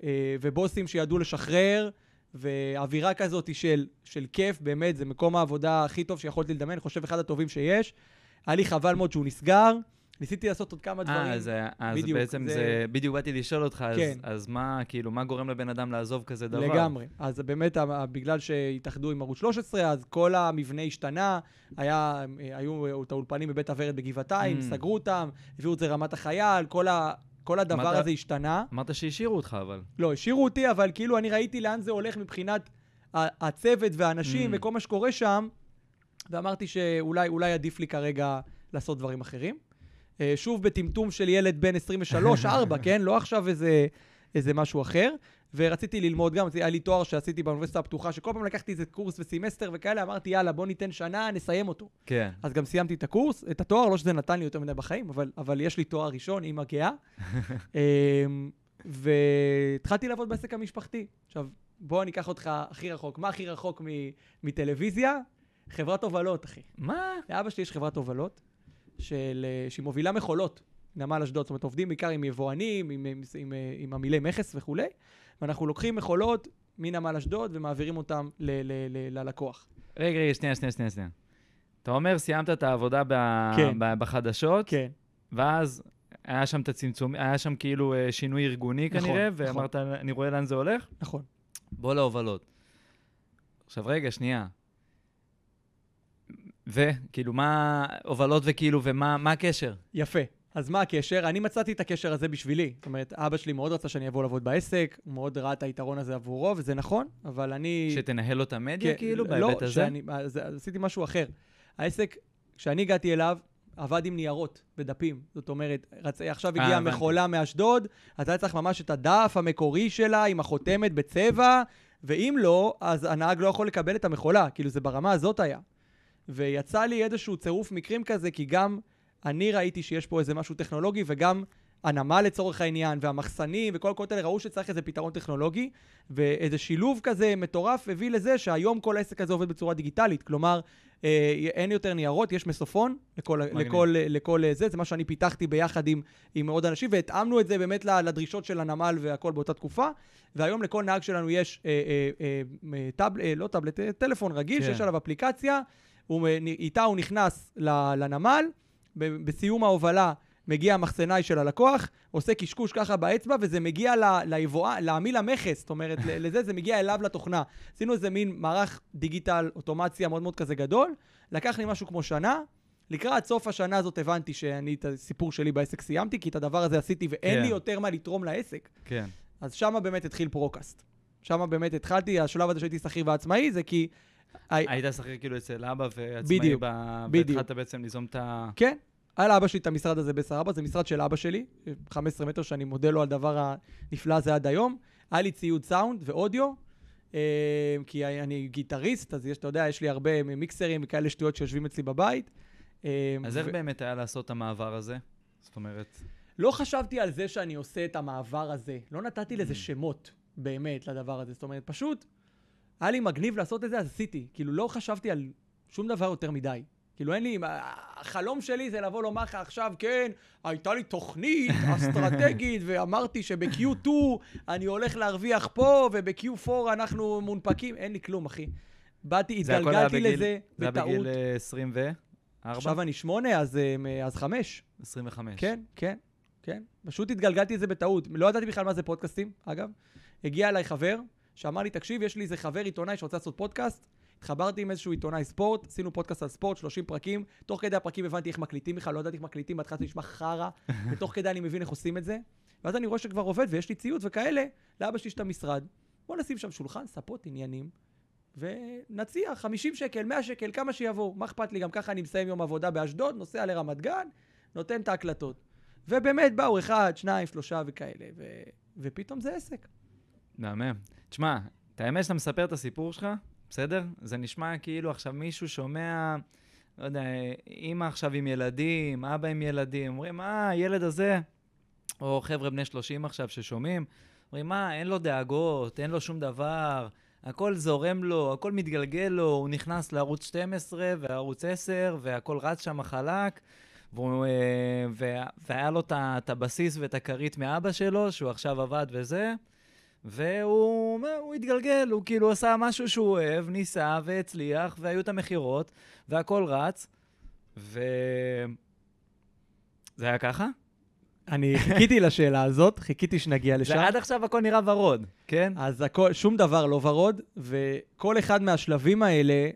uh, ובוסים שידעו לשחרר, ואווירה כזאת של, של כיף, באמת, זה מקום העבודה הכי טוב שיכולתי לדמיין, אני חושב אחד הטובים שיש. היה לי חבל מאוד שהוא נסגר, ניסיתי לעשות עוד כמה דברים. אה, אז, אז בדיוק, בעצם זה- זה... בדיוק באתי לשאול אותך, אז, כן. אז מה, כאילו, מה גורם לבן אדם לעזוב כזה דבר? לגמרי. אז באמת, בגלל שהתאחדו עם ערוץ 13, אז כל המבנה השתנה. היה, היו את האולפנים בבית הוורד בגבעתיים, Mm. סגרו אותם, הביאו את זה רמת החייל, כל, ה, כל הדבר הזה השתנה. אמרת שהשאירו אותך, אבל. לא, השאירו אותי, אבל כאילו אני ראיתי לאן זה הולך מבחינת הצוות והאנשים Mm. וכל מה שקורה שם, ואמרתי שאולי אולי עדיף לי כרגע לעשות דברים אחרים. אה, שוב בטמטום של ילד בן 23-4, כן? לא עכשיו איזה, איזה משהו אחר. ורציתי ללמוד גם, היה לי תואר שעשיתי באוניברסיטה הפתוחה, שכל פעם לקחתי איזה קורס וסמסטר וכאלה, אמרתי, יאללה, בוא ניתן שנה, נסיים אותו. כן. אז גם סיימתי את הקורס, את התואר, לא שזה נתן לי יותר מדי בחיים, אבל, אבל יש לי תואר ראשון, אימא גאה. אמ, והתחלתי לעבוד בעסק המשפחתי. עכשיו, בוא אני אקח אותך הכי רחוק. מה הכי רחוק מ- מטלוויזיה? חברת הובלות, אחי. מה? לאבא שלי יש חברת הובלות, של, אה, שהיא מובילה מכולות, נמל אשדוד. זאת אומרת, עובדים בעיקר עם יבואנים, עם, עם, עם, אה, עם המילי מכס וכולי, ואנחנו לוקחים מכולות מנמל אשדוד ומעבירים ל, ללקוח. רגע, רגע, שנייה, שנייה, שנייה, שנייה. אתה אומר, סיימת את העבודה ב... כן. ב... בחדשות, כן. ואז היה שם את הצמצום, היה שם כאילו אה, שינוי ארגוני נכון, כנראה, נכון. ואמרת, אני רואה לאן זה הולך? נכון. בוא להובלות. עכשיו, רגע, שנייה. וכאילו, מה הובלות וכאילו, ומה מה הקשר? יפה. אז מה הקשר? אני מצאתי את הקשר הזה בשבילי. זאת אומרת, אבא שלי מאוד רצה שאני אבוא לעבוד בעסק, הוא מאוד ראה את היתרון הזה עבורו, וזה נכון, אבל אני... שתנהל לו את המדיה, כן, כאילו, לא, בהיבט הזה? שאני, אז, אז עשיתי משהו אחר. העסק, כשאני הגעתי אליו, עבד עם ניירות ודפים. זאת אומרת, רצ... עכשיו אה, הגיעה הבנתי. מכולה מאשדוד, אז היה צריך ממש את הדף המקורי שלה עם החותמת בצבע, ואם לא, אז הנהג לא יכול לקבל את המכולה. כאילו, זה ברמה הזאת היה. ויצא לי איזשהו צירוף מקרים כזה, כי גם אני ראיתי שיש פה איזה משהו טכנולוגי, וגם הנמל לצורך העניין, והמחסנים, וכל הקולות האלה ראו שצריך איזה פתרון טכנולוגי, ואיזה שילוב כזה מטורף הביא לזה שהיום כל העסק הזה עובד בצורה דיגיטלית. כלומר, אה, אין יותר ניירות, יש מסופון לכל, מגניב. לכל, לכל אה, זה, זה מה שאני פיתחתי ביחד עם, עם עוד אנשים, והתאמנו את זה באמת לדרישות של הנמל והכל באותה תקופה. והיום לכל נהג שלנו יש אה, אה, אה, אה, טאבל, אה, לא טאבלט, אה, טלפון רגיל, כן. שיש עליו אפליקציה, הוא, אה, איתה הוא נכנס לנמל, בסיום ההובלה מגיע המחסנאי של הלקוח, עושה קשקוש ככה באצבע, וזה מגיע ל- ליבואן, לעמיל המכס, זאת אומרת, לזה, זה מגיע אליו לתוכנה. עשינו איזה מין מערך דיגיטל, אוטומציה מאוד מאוד כזה גדול, לקח לי משהו כמו שנה. לקראת סוף השנה הזאת הבנתי שאני את הסיפור שלי בעסק סיימתי, כי את הדבר הזה עשיתי ואין כן. לי יותר מה לתרום לעסק. כן. אז שמה באמת התחיל פרוקאסט. שמה באמת התחלתי, השלב הזה שהייתי שכיר ועצמאי זה כי... הי- היית שכיר כאילו אצל אבא ועצמאי, בדיוק. והתחלת בעצם ליזום את ה... כן, היה לאבא שלי את המשרד הזה בבסר, זה משרד של אבא שלי, 15 מטר שאני מודה לו על הדבר הנפלא הזה עד היום. היה לי ציוד סאונד ואודיו, אה, כי אני גיטריסט, אז יש, אתה יודע, יש לי הרבה מיקסרים וכאלה שטויות שיושבים אצלי בבית. אה, אז איך באמת היה לעשות את המעבר הזה? זאת אומרת, לא חשבתי על זה שאני עושה את המעבר הזה. לא נתתי לזה Mm. שמות, באמת, לדבר הזה. זאת אומרת, פשוט, היה לי מגניב לעשות את זה, אז עשיתי. כאילו, לא חשבתי על שום דבר יותר מדי. כאילו, אין לי... החלום שלי זה לבוא לומר לך עכשיו, כן, הייתה לי תוכנית אסטרטגית, ואמרתי שב-Q2 אני הולך להרוויח פה, וב-Q4 אנחנו מונפקים. אין לי כלום, אחי. באתי, זה היה התגלגלתי בגיל- לזה זה היה בטעות. בגיל אה, 24? עכשיו אני שמונה, אז, אה, אז חמש. 25. כן, כן, כן. פשוט התגלגלתי את זה בטעות. לא ידעתי בכלל מה זה פודקאסטים, אגב. הגיע אליי חבר, שאמר לי, תקשיב, יש לי איזה חבר עיתונאי שרוצה לעשות פודקאסט. התחברתי עם איזשהו עיתונאי ספורט, עשינו פודקאסט על ספורט, 30 פרקים. תוך כדי הפרקים הבנתי איך מקליטים בכלל, לא ידעתי איך מקליטים, בהתחלה זה נשמע חרא, ותוך כדי אני מבין איך עושים את זה. ואז אני רואה שכבר עובד ויש לי ציוד וכאלה, לאבא שלי יש את המשרד. בוא נשים שם שולחן, ספות, עניינים, ונציע 50 שקל, 100 שקל, כמה שיבואו. מה אכפת לי? גם ככה אני מסיים יום עבודה באשדוד, נוסע לרמת גן, נותן את ההקלטות. ובאמת באו אחד, שניים, שלושה וכאלה, ו... ופתאום זה עסק. מהמם. תשמע, את האמת שאתה מספר את הסיפור שלך, בסדר? זה נשמע כאילו עכשיו מישהו שומע, לא יודע, אימא עכשיו עם ילדים, אבא עם ילדים, אומרים, אה, הילד הזה, או חבר'ה בני 30 עכשיו ששומעים, אומרים, מה, אין לו דאגות, אין לו שום דבר, הכל זורם לו, הכל מתגלגל לו, הוא נכנס לערוץ 12 וערוץ 10, והכל רץ שם חלק. והוא, אה, וה- והיה לו את הבסיס ואת הכרית מאבא שלו, שהוא עכשיו עבד וזה, והוא הוא התגלגל, הוא כאילו עשה משהו שהוא אוהב, ניסה והצליח, והיו את המכירות, והכל רץ, ו... זה היה ככה? אני חיכיתי לשאלה הזאת, חיכיתי שנגיע לשם. זה עד עכשיו הכל נראה ורוד, כן? אז הכל, שום דבר לא ורוד, וכל אחד מהשלבים האלה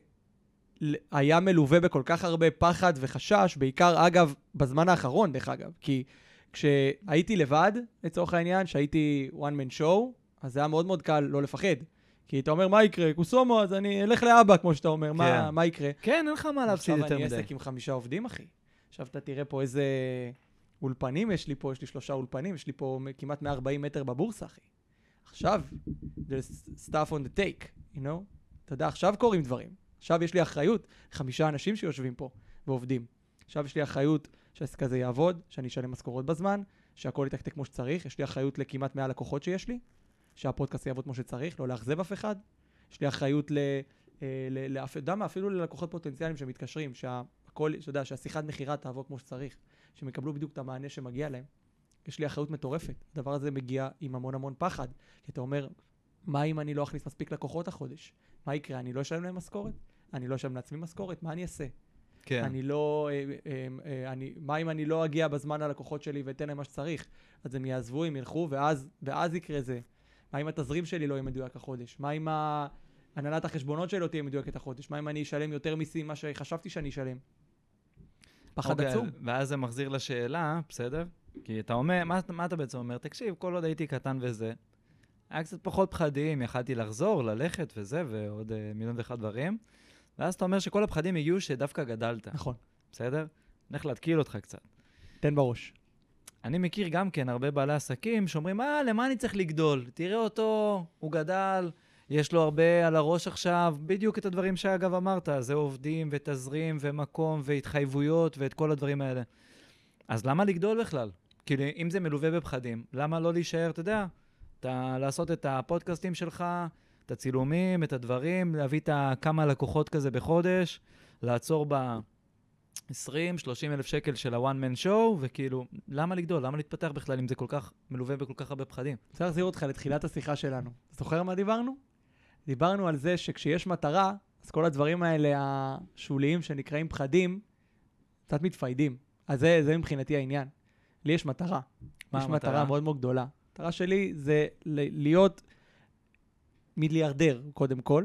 היה מלווה בכל כך הרבה פחד וחשש, בעיקר, אגב, בזמן האחרון, דרך אגב, כי כשהייתי לבד, לצורך העניין, כשהייתי one man show, אז זה היה מאוד מאוד קל לא לפחד. כי אתה אומר, מה יקרה? קוסומו, אז אני אלך לאבא, כמו שאתה אומר, מה, כן. מה יקרה? כן, אין לך מה להפסיד יותר עכשיו מדי. אני עסק עם חמישה עובדים, אחי. עכשיו אתה תראה פה איזה אולפנים יש לי פה, יש לי שלושה אולפנים, יש לי פה כמעט 140 מטר בבורסה, אחי. עכשיו, there's stuff on the take, you know? אתה יודע, עכשיו קורים דברים. עכשיו יש לי אחריות, חמישה אנשים שיושבים פה ועובדים. עכשיו יש לי אחריות שהעסק הזה יעבוד, שאני אשלם משכורות בזמן, שהכל יתקתק כמו שצריך, יש לי אחריות לכמעט 100 לקוחות שיש לי, שהפודקאסט יעבוד כמו שצריך, לא לאכזב אף אחד. יש לי אחריות ל... אה, אתה יודע מה, אפילו ללקוחות פוטנציאליים שמתקשרים, שהכל, אתה יודע, שהשיחת מכירה תעבור כמו שצריך, שהם יקבלו בדיוק את המענה שמגיע להם. יש לי אחריות מטורפת. הדבר הזה מגיע עם המון המון פחד. כי אתה אומר, מה אם אני לא אכניס מספיק לקוחות החודש? מה יקרה? אני לא אשלם להם משכורת? אני לא אשלם לעצמי משכורת? מה אני אעשה? כן. אני לא... אה, אה, אני, מה אם אני לא אגיע בזמן ללקוחות שלי ואתן להם מה שצריך? אז הם יעזבו, הם ילכו, ואז, ואז יקרה זה. מה אם התזרים שלי לא יהיה מדויק החודש? מה אם הנהלת החשבונות שלי לא תהיה מדויקת החודש? מה אם אני אשלם יותר מיסים ממה שחשבתי שאני אשלם? פחד אוקיי, עצום. ואז זה מחזיר לשאלה, בסדר? כי אתה אומר, מה, מה אתה בעצם אומר? תקשיב, כל עוד הייתי קטן וזה, היה קצת פחות פחדים, יכלתי לחזור, ללכת וזה, ועוד אה, מיליון ואחד דברים. ואז אתה אומר שכל הפחדים הגיעו שדווקא גדלת, נכון. בסדר? הולך להתקיל אותך קצת. תן בראש. אני מכיר גם כן הרבה בעלי עסקים שאומרים, אה, למה אני צריך לגדול? תראה אותו, הוא גדל, יש לו הרבה על הראש עכשיו, בדיוק את הדברים שאגב אמרת, זה עובדים ותזרים ומקום והתחייבויות ואת כל הדברים האלה. אז למה לגדול בכלל? כאילו, אם זה מלווה בפחדים, למה לא להישאר, אתה יודע, אתה, לעשות את הפודקאסטים שלך, את הצילומים, את הדברים, להביא את כמה לקוחות כזה בחודש, לעצור ב... 20, 30 אלף שקל של ה-one man show, וכאילו, למה לגדול? למה להתפתח בכלל אם זה כל כך מלווה בכל כך הרבה פחדים? אני רוצה להחזיר אותך לתחילת השיחה שלנו. זוכר מה דיברנו? דיברנו על זה שכשיש מטרה, אז כל הדברים האלה השוליים שנקראים פחדים, קצת מתפיידים. אז זה, זה מבחינתי העניין. לי יש מטרה. מה יש המטרה? מטרה מאוד מאוד גדולה. המטרה שלי זה להיות מיליארדר, קודם כל.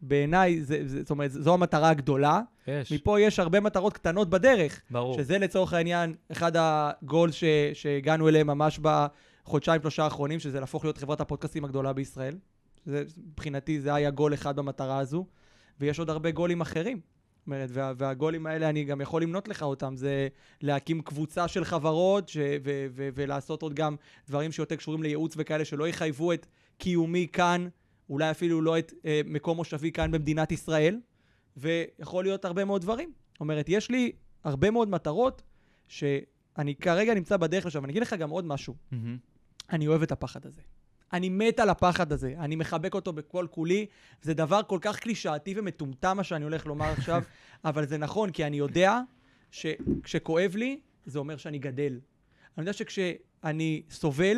בעיניי, זאת אומרת, זו המטרה הגדולה. יש, מפה יש הרבה מטרות קטנות בדרך. ברור. שזה לצורך העניין אחד הגולס ש, שהגענו אליהם ממש בחודשיים, שלושה האחרונים, שזה להפוך להיות חברת הפודקאסטים הגדולה בישראל. זה, מבחינתי זה היה גול אחד במטרה הזו, ויש עוד הרבה גולים אחרים. אומרת, וה, והגולים האלה, אני גם יכול למנות לך אותם, זה להקים קבוצה של חברות ש, ו, ו, ולעשות עוד גם דברים שיותר קשורים לייעוץ וכאלה, שלא יחייבו את קיומי כאן, אולי אפילו לא את אה, מקום מושבי כאן במדינת ישראל, ויכול להיות הרבה מאוד דברים. זאת אומרת, יש לי הרבה מאוד מטרות שאני כרגע נמצא בדרך לשם. אני אגיד לך גם עוד משהו. מהמם. אני אוהב את הפחד הזה. אני מת על הפחד הזה, אני מחבק אותו בכל כולי. זה דבר כל כך קלישאתי ומטומטם מה שאני הולך לומר עכשיו, אבל זה נכון, כי אני יודע שכשכואב לי, זה אומר שאני גדל. אני יודע שכשאני סובל,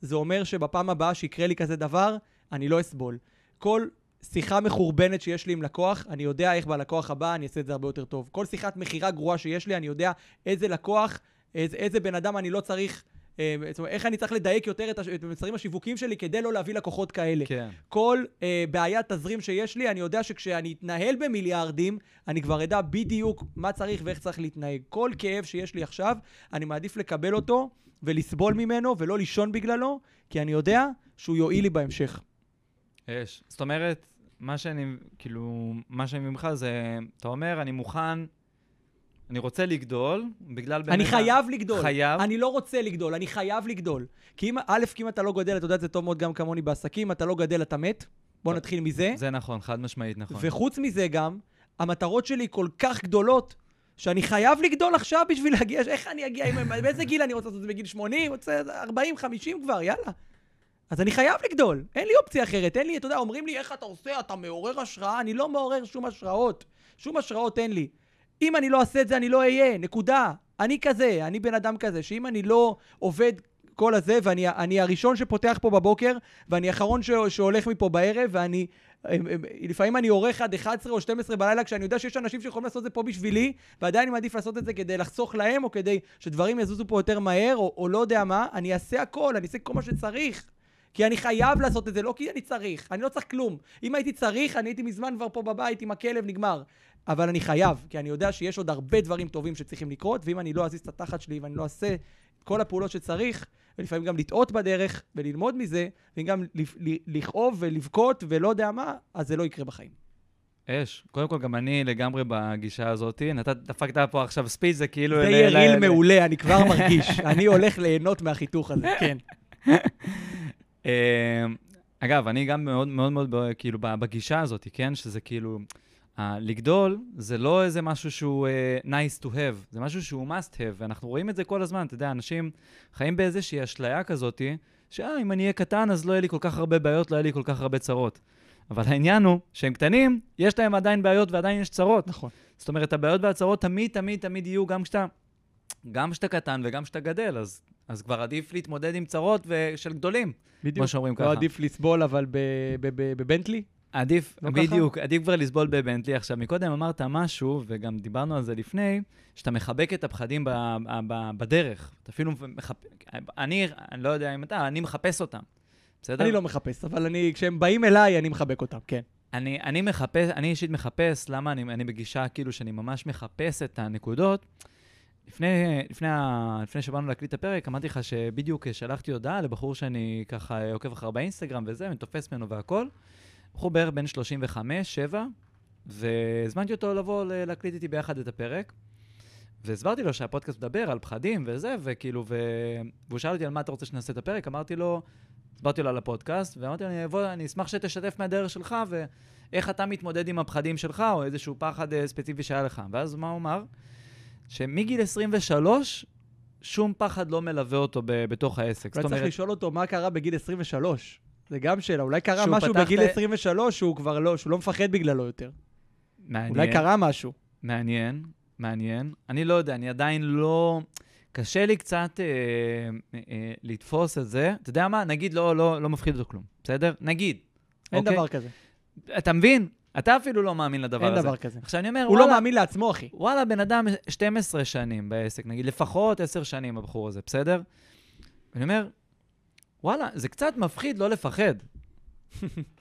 זה אומר שבפעם הבאה שיקרה לי כזה דבר, אני לא אסבול. כל שיחה מחורבנת שיש לי עם לקוח, אני יודע איך בלקוח הבא אני אעשה את זה הרבה יותר טוב. כל שיחת מכירה גרועה שיש לי, אני יודע איזה לקוח, איזה, איזה בן אדם אני לא צריך, אה, זאת אומרת, איך אני צריך לדייק יותר את, הש- את המסרים השיווקיים שלי כדי לא להביא לקוחות כאלה. כן. כל אה, בעיית תזרים שיש לי, אני יודע שכשאני אתנהל במיליארדים, אני כבר אדע בדיוק מה צריך ואיך צריך להתנהג. כל כאב שיש לי עכשיו, אני מעדיף לקבל אותו ולסבול ממנו ולא לישון בגללו, כי אני יודע שהוא יועיל לי בהמשך. יש. זאת אומרת, מה שאני, כאילו, מה שאני ממך זה, אתה אומר, אני מוכן, אני רוצה לגדול, בגלל באמת... אני ה- חייב לגדול. חייב? אני לא רוצה לגדול, אני חייב לגדול. כי אם, א', כי אם אתה לא גדל, אתה יודע את זה טוב מאוד גם כמוני בעסקים, אתה לא גדל, אתה מת. בוא. נתחיל מזה. זה נכון, חד משמעית נכון. וחוץ מזה גם, המטרות שלי כל כך גדולות, שאני חייב לגדול עכשיו בשביל להגיע, איך אני אגיע, באיזה גיל אני רוצה לעשות את זה בגיל 80? רוצה 40, 50 כבר, יאללה. אז אני חייב לגדול, אין לי אופציה אחרת, אין לי, אתה יודע, אומרים לי, איך אתה עושה, אתה מעורר השראה, אני לא מעורר שום השראות, שום השראות אין לי. אם אני לא אעשה את זה, אני לא אהיה, נקודה. אני כזה, אני בן אדם כזה, שאם אני לא עובד כל הזה, ואני אני הראשון שפותח פה בבוקר, ואני האחרון שהולך מפה בערב, ואני לפעמים אני עורך עד 11 או 12 בלילה, כשאני יודע שיש אנשים שיכולים לעשות את זה פה בשבילי, ועדיין אני מעדיף לעשות את זה כדי לחסוך להם, או כדי שדברים יזוזו פה יותר מהר, או, או לא יודע מה, אני אעשה הכל, אני אעשה כל מה שצריך. כי אני חייב לעשות את זה, לא כי אני צריך, אני לא צריך כלום. אם הייתי צריך, אני הייתי מזמן כבר פה בבית עם הכלב, נגמר. אבל אני חייב, כי אני יודע שיש עוד הרבה דברים טובים שצריכים לקרות, ואם אני לא אזיז את התחת שלי ואני לא אעשה את כל הפעולות שצריך, ולפעמים גם לטעות בדרך וללמוד מזה, וגם לכאוב ולבכות ולא יודע מה, אז זה לא יקרה בחיים. אש. קודם כל, גם אני לגמרי בגישה הזאת. נתת, דפקת פה עכשיו ספיץ', זה כאילו... זה ל- יהיה ל- ריל ל- מעולה, אני כבר מרגיש. אני הולך ליהנות מהחיתוך הזה, כן. אה, אגב, אני גם מאוד מאוד מאוד כאילו בגישה הזאת, כן? שזה כאילו, ה- לגדול זה לא איזה משהו שהוא אה, nice to have, זה משהו שהוא must have, ואנחנו רואים את זה כל הזמן, אתה יודע, אנשים חיים באיזושהי אשליה כזאת, שאה, אם אני אהיה קטן אז לא יהיה לי כל כך הרבה בעיות, לא יהיה לי כל כך הרבה צרות. אבל העניין הוא שהם קטנים, יש להם עדיין בעיות ועדיין יש צרות. נכון. זאת אומרת, הבעיות והצרות תמיד, תמיד, תמיד יהיו גם כשאתה, גם כשאתה קטן וגם כשאתה גדל, אז, אז כבר עדיף להתמודד עם צרות של גדולים, כמו בדיוק. שאומרים לא ככה. עדיף לסבול, אבל בבנטלי? עדיף, לא ככה? בדיוק, עדיף כבר לסבול בבנטלי. עכשיו, מקודם אמרת משהו, וגם דיברנו על זה לפני, שאתה מחבק את הפחדים ב, ב, ב, בדרך. אתה אפילו מחפש, אני, אני לא יודע אם אתה, אני מחפש אותם, בסדר? אני לא מחפש, אבל אני, כשהם באים אליי, אני מחבק אותם, כן. אני, אני מחפש, אני אישית מחפש, למה אני, אני בגישה כאילו שאני ממש מחפש את הנקודות. לפני, לפני, לפני שבאנו להקליט את הפרק, אמרתי לך שבדיוק שלחתי הודעה לבחור שאני ככה עוקב אחריו באינסטגרם וזה, אני תופס ממנו והכל. בחור בערך בן 35, 7, והזמנתי אותו לבוא להקליט איתי ביחד את הפרק. והסברתי לו שהפודקאסט מדבר על פחדים וזה, וכאילו, ו... והוא שאל אותי על מה אתה רוצה שנעשה את הפרק, אמרתי לו, הסברתי לו על הפודקאסט, ואמרתי לו, אני, אבוא, אני אשמח שתשתף מהדרך שלך, ואיך אתה מתמודד עם הפחדים שלך, או איזשהו פחד אה, ספציפי שהיה לך. ואז מה הוא אמר? שמגיל 23, שום פחד לא מלווה אותו ב- בתוך העסק. אולי צריך לשאול אותו מה קרה בגיל 23. זה גם שאלה, אולי קרה משהו בגיל את ה- 23 שהוא כבר לא, שהוא לא מפחד בגללו יותר. מעניין. אולי קרה משהו. מעניין, מעניין. אני לא יודע, אני עדיין לא... קשה לי קצת אה, אה, לתפוס את זה. אתה יודע מה? נגיד לא, לא, לא מפחיד אותו כלום, בסדר? נגיד. אין אוקיי? דבר כזה. אתה מבין? אתה אפילו לא מאמין לדבר אין הזה. דבר כזה. עכשיו אני אומר, הוא וואלה, לא מאמין לעצמו, אחי. וואלה, בן אדם 12 שנים בעסק, נגיד לפחות 10 שנים הבחור הזה, בסדר? ואני אומר, וואלה, זה קצת מפחיד לא לפחד.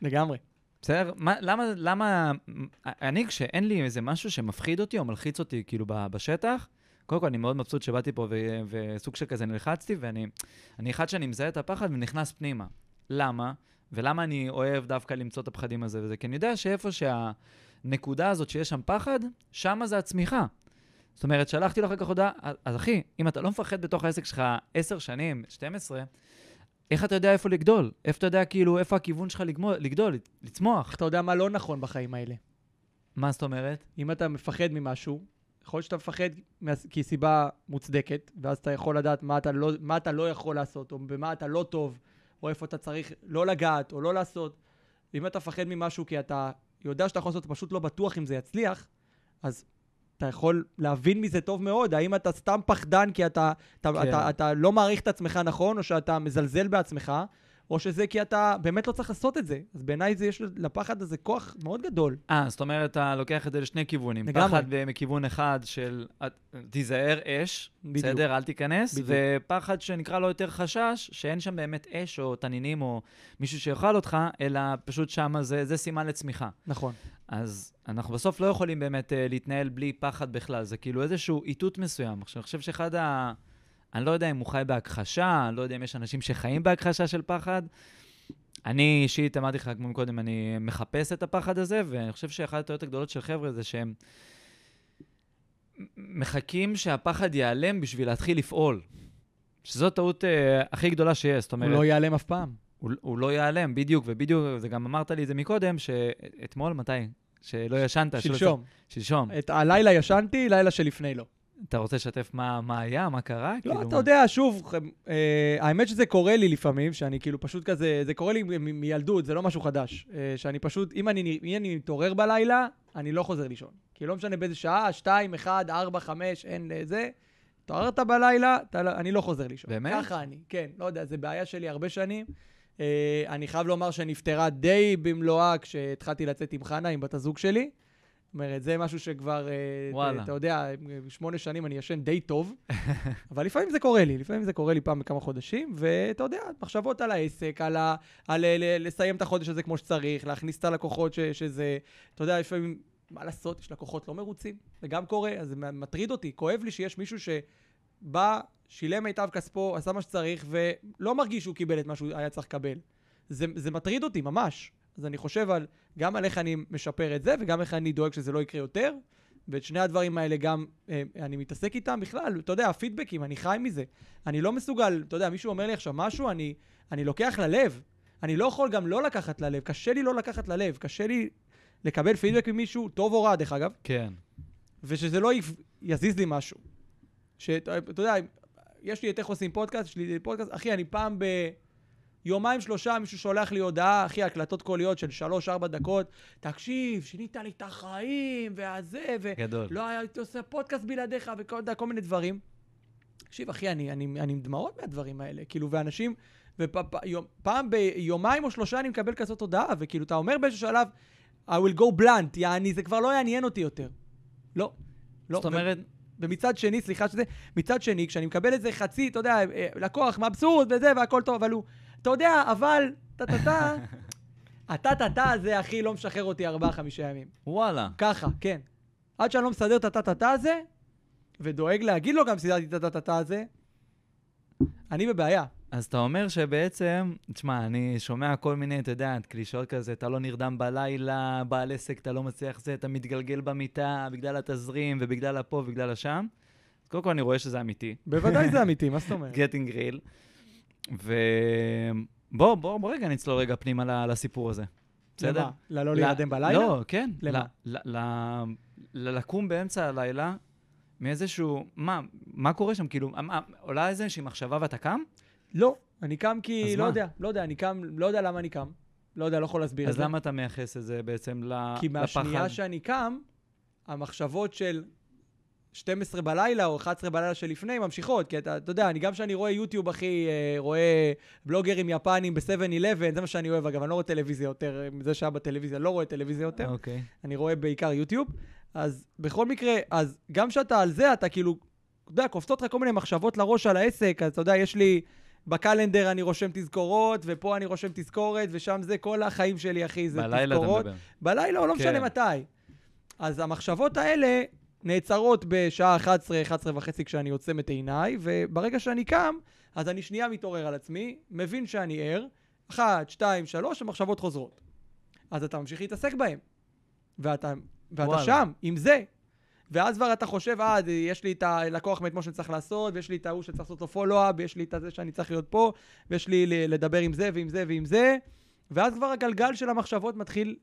לגמרי. בסדר? מה, למה, למה, אני כשאין לי איזה משהו שמפחיד אותי או מלחיץ אותי כאילו בשטח, קודם כל אני מאוד מבסוט שבאתי פה ו- וסוג של כזה נלחצתי, ואני אני אחד שאני מזהה את הפחד ונכנס פנימה. למה? ולמה אני אוהב דווקא למצוא את הפחדים הזה וזה? כי אני יודע שאיפה שהנקודה הזאת שיש שם פחד, שמה זה הצמיחה. זאת אומרת, שלחתי לו אחר כך הודעה, אז אחי, אם אתה לא מפחד בתוך העסק שלך 10 שנים, 12, איך אתה יודע איפה לגדול? איפה אתה יודע כאילו, איפה הכיוון שלך לגמול, לגדול, לצמוח? אתה יודע מה לא נכון בחיים האלה? מה זאת אומרת? אם אתה מפחד ממשהו, יכול להיות שאתה מפחד מה- כי סיבה מוצדקת, ואז אתה יכול לדעת מה אתה, לא, מה אתה לא יכול לעשות, או במה אתה לא טוב, או איפה אתה צריך לא לגעת, או לא לעשות. אם אתה מפחד ממשהו כי אתה יודע שאתה יכול לעשות, אתה פשוט לא בטוח אם זה יצליח, אז אתה יכול להבין מזה טוב מאוד, האם אתה סתם פחדן כי אתה, אתה, כן. אתה, אתה לא מעריך את עצמך נכון, או שאתה מזלזל בעצמך, או שזה כי אתה באמת לא צריך לעשות את זה. אז בעיניי זה יש לפחד הזה כוח מאוד גדול. אה, זאת אומרת, אתה לוקח את זה לשני כיוונים. לגמרי. פחד מכיוון אחד של תיזהר אש, בדיוק. בסדר? אל תיכנס. בדיוק. ופחד שנקרא לו יותר חשש, שאין שם באמת אש או תנינים או מישהו שיאכל אותך, אלא פשוט שמה זה, זה סימן לצמיחה. נכון. אז אנחנו בסוף לא יכולים באמת uh, להתנהל בלי פחד בכלל, זה כאילו איזשהו איתות מסוים. עכשיו, אני חושב שאחד ה... אני לא יודע אם הוא חי בהכחשה, אני לא יודע אם יש אנשים שחיים בהכחשה של פחד. אני אישית, אמרתי לך כמו קודם, אני מחפש את הפחד הזה, ואני חושב שאחת הטעויות הגדולות של חבר'ה זה שהם מחכים שהפחד ייעלם בשביל להתחיל לפעול. שזו הטעות uh, הכי גדולה שיש. זאת הוא אומרת, לא ייעלם אף פעם. הוא, הוא לא ייעלם, בדיוק, ובדיוק, זה גם אמרת לי את זה מקודם, שאתמול, מתי? שלא ישנת. שלשום. שלשום. את הלילה ישנתי, לילה שלפני לא. אתה רוצה לשתף מה, מה היה, מה קרה? לא, כאילו, אתה מה- יודע, שוב, אה, האמת שזה קורה לי לפעמים, שאני כאילו פשוט כזה, זה קורה לי מ- מילדות, זה לא משהו חדש. אה, שאני פשוט, אם אני, אם אני מתעורר בלילה, אני לא חוזר לישון. כי לא משנה באיזה שעה, שתיים, אחד, ארבע, חמש, אין זה. התעוררת בלילה, אתה, לא- אני לא חוזר לישון. באמת? ככה אני, כן, לא יודע, זה בעיה שלי הרבה שנים. אה, אני חייב לומר שנפטרה די במלואה כשהתחלתי לצאת עם חנה, עם בת הזוג שלי. זאת אומרת, זה משהו שכבר, אה, וואלה. אתה יודע, שמונה שנים אני ישן די טוב, אבל לפעמים זה קורה לי, לפעמים זה קורה לי פעם בכמה חודשים, ואתה יודע, מחשבות על העסק, על, ה, על ל- ל- לסיים את החודש הזה כמו שצריך, להכניס את הלקוחות ש, שזה, אתה יודע, לפעמים, מה לעשות, יש לקוחות לא מרוצים, זה גם קורה, אז זה מטריד אותי, כואב לי שיש מישהו שבא, שילם מיטב כספו, עשה מה שצריך, ולא מרגיש שהוא קיבל את מה שהוא היה צריך לקבל. זה, זה מטריד אותי, ממש. אז אני חושב על, גם על איך אני משפר את זה, וגם איך אני דואג שזה לא יקרה יותר. ואת שני הדברים האלה גם אה, אני מתעסק איתם בכלל, אתה יודע, הפידבקים, אני חי מזה. אני לא מסוגל, אתה יודע, מישהו אומר לי עכשיו משהו, אני, אני לוקח ללב. אני לא יכול גם לא לקחת ללב, קשה לי לא לקחת ללב, קשה לי לקבל פידבק ממישהו, טוב או רע דרך אגב, כן. ושזה לא יזיז לי משהו. שאתה יודע, יש לי את איך עושים פודקאסט, יש לי פודקאסט, אחי, אני פעם ביומיים שלושה מישהו שולח לי הודעה, אחי, הקלטות קוליות של שלוש-ארבע דקות, תקשיב, שינית לי את החיים, והזה, ו... גדול. לא הייתי עושה פודקאסט בלעדיך, וכל כל מיני דברים. תקשיב, אחי, אני, אני, אני עם דמעות מהדברים האלה, כאילו, ואנשים, ופעם ביומיים או שלושה אני מקבל כזאת הודעה, וכאילו, אתה אומר באיזשהו שלב, I will go blunt, יעני, זה כבר לא יעניין אותי יותר. לא. לא. זאת אומרת, ומצד שני, סליחה שזה, מצד שני, כשאני מקבל איזה חצי, אתה יודע, אה, לקוח מבסוט וזה, והכל טוב, אבל הוא, אתה יודע, אבל, טה-טה-טה, הטה-טה-טה הזה, אחי, לא משחרר אותי ארבעה-חמישה ימים. וואלה. ככה, כן. עד שאני לא מסדר את הטה-טה-טה הזה, ודואג להגיד לו גם סידרתי את הטה-טה-טה הזה, אני בבעיה. אז אתה אומר שבעצם, תשמע, אני שומע כל מיני, אתה יודע, קלישאות כזה, אתה לא נרדם בלילה, בעל עסק, אתה לא מצליח זה, אתה מתגלגל במיטה בגלל התזרים ובגלל הפה ובגלל השם. קודם כל אני רואה שזה אמיתי. בוודאי זה אמיתי, מה זאת אומרת? getting real. ובוא, בוא, בוא רגע נצלול רגע פנימה לסיפור הזה. בסדר? למה? ללא להירדם בלילה? לא, כן. למה? ל- ל- ל- ל- לקום באמצע הלילה מאיזשהו, מה, מה קורה שם? כאילו, מה, עולה איזושהי מחשבה ואתה קם? לא. אני קם כי, אז לא מה? יודע, לא יודע, אני קם, לא יודע למה אני קם. לא יודע, לא יכול להסביר את אז זה. למה אתה מייחס את זה בעצם ל- כי לפחד? מהשנייה שאני קם, המחשבות של 12 בלילה או 11 בלילה שלפני ממשיכות. כי אתה, אתה יודע, אני גם כשאני רואה יוטיוב, אחי, אה, רואה בלוגרים יפנים ב-7-11, זה מה שאני אוהב, אגב, אני לא רואה טלוויזיה יותר, אה, זה שהיה בטלוויזיה, לא רואה טלוויזיה יותר. אוקיי. אני רואה בעיקר יוטיוב. אז בכל מקרה, אז גם כשאתה על זה, אתה כאילו, אתה יודע, קופצות לך כל מיני מחשבות לראש על העסק, אז אתה יודע, יש לי... בקלנדר אני רושם תזכורות, ופה אני רושם תזכורת, ושם זה כל החיים שלי, אחי, זה בלילה אתה תזכורות. מדבר. בלילה או לא כן. משנה מתי. אז המחשבות האלה נעצרות בשעה 11, 11 וחצי כשאני עוצם את עיניי, וברגע שאני קם, אז אני שנייה מתעורר על עצמי, מבין שאני ער, אחת, שתיים, שלוש, המחשבות חוזרות. אז אתה ממשיך להתעסק בהן. ואתה, ואתה וואלה. שם, עם זה. ואז כבר אתה חושב, אה, יש לי את הלקוח מאתמול שאני צריך לעשות, ויש לי את ההוא שצריך לעשות לו פולו-אפ, ויש לי את זה שאני צריך להיות פה, ויש לי לדבר עם זה ועם זה ועם זה, ואז כבר הגלגל של המחשבות מתחיל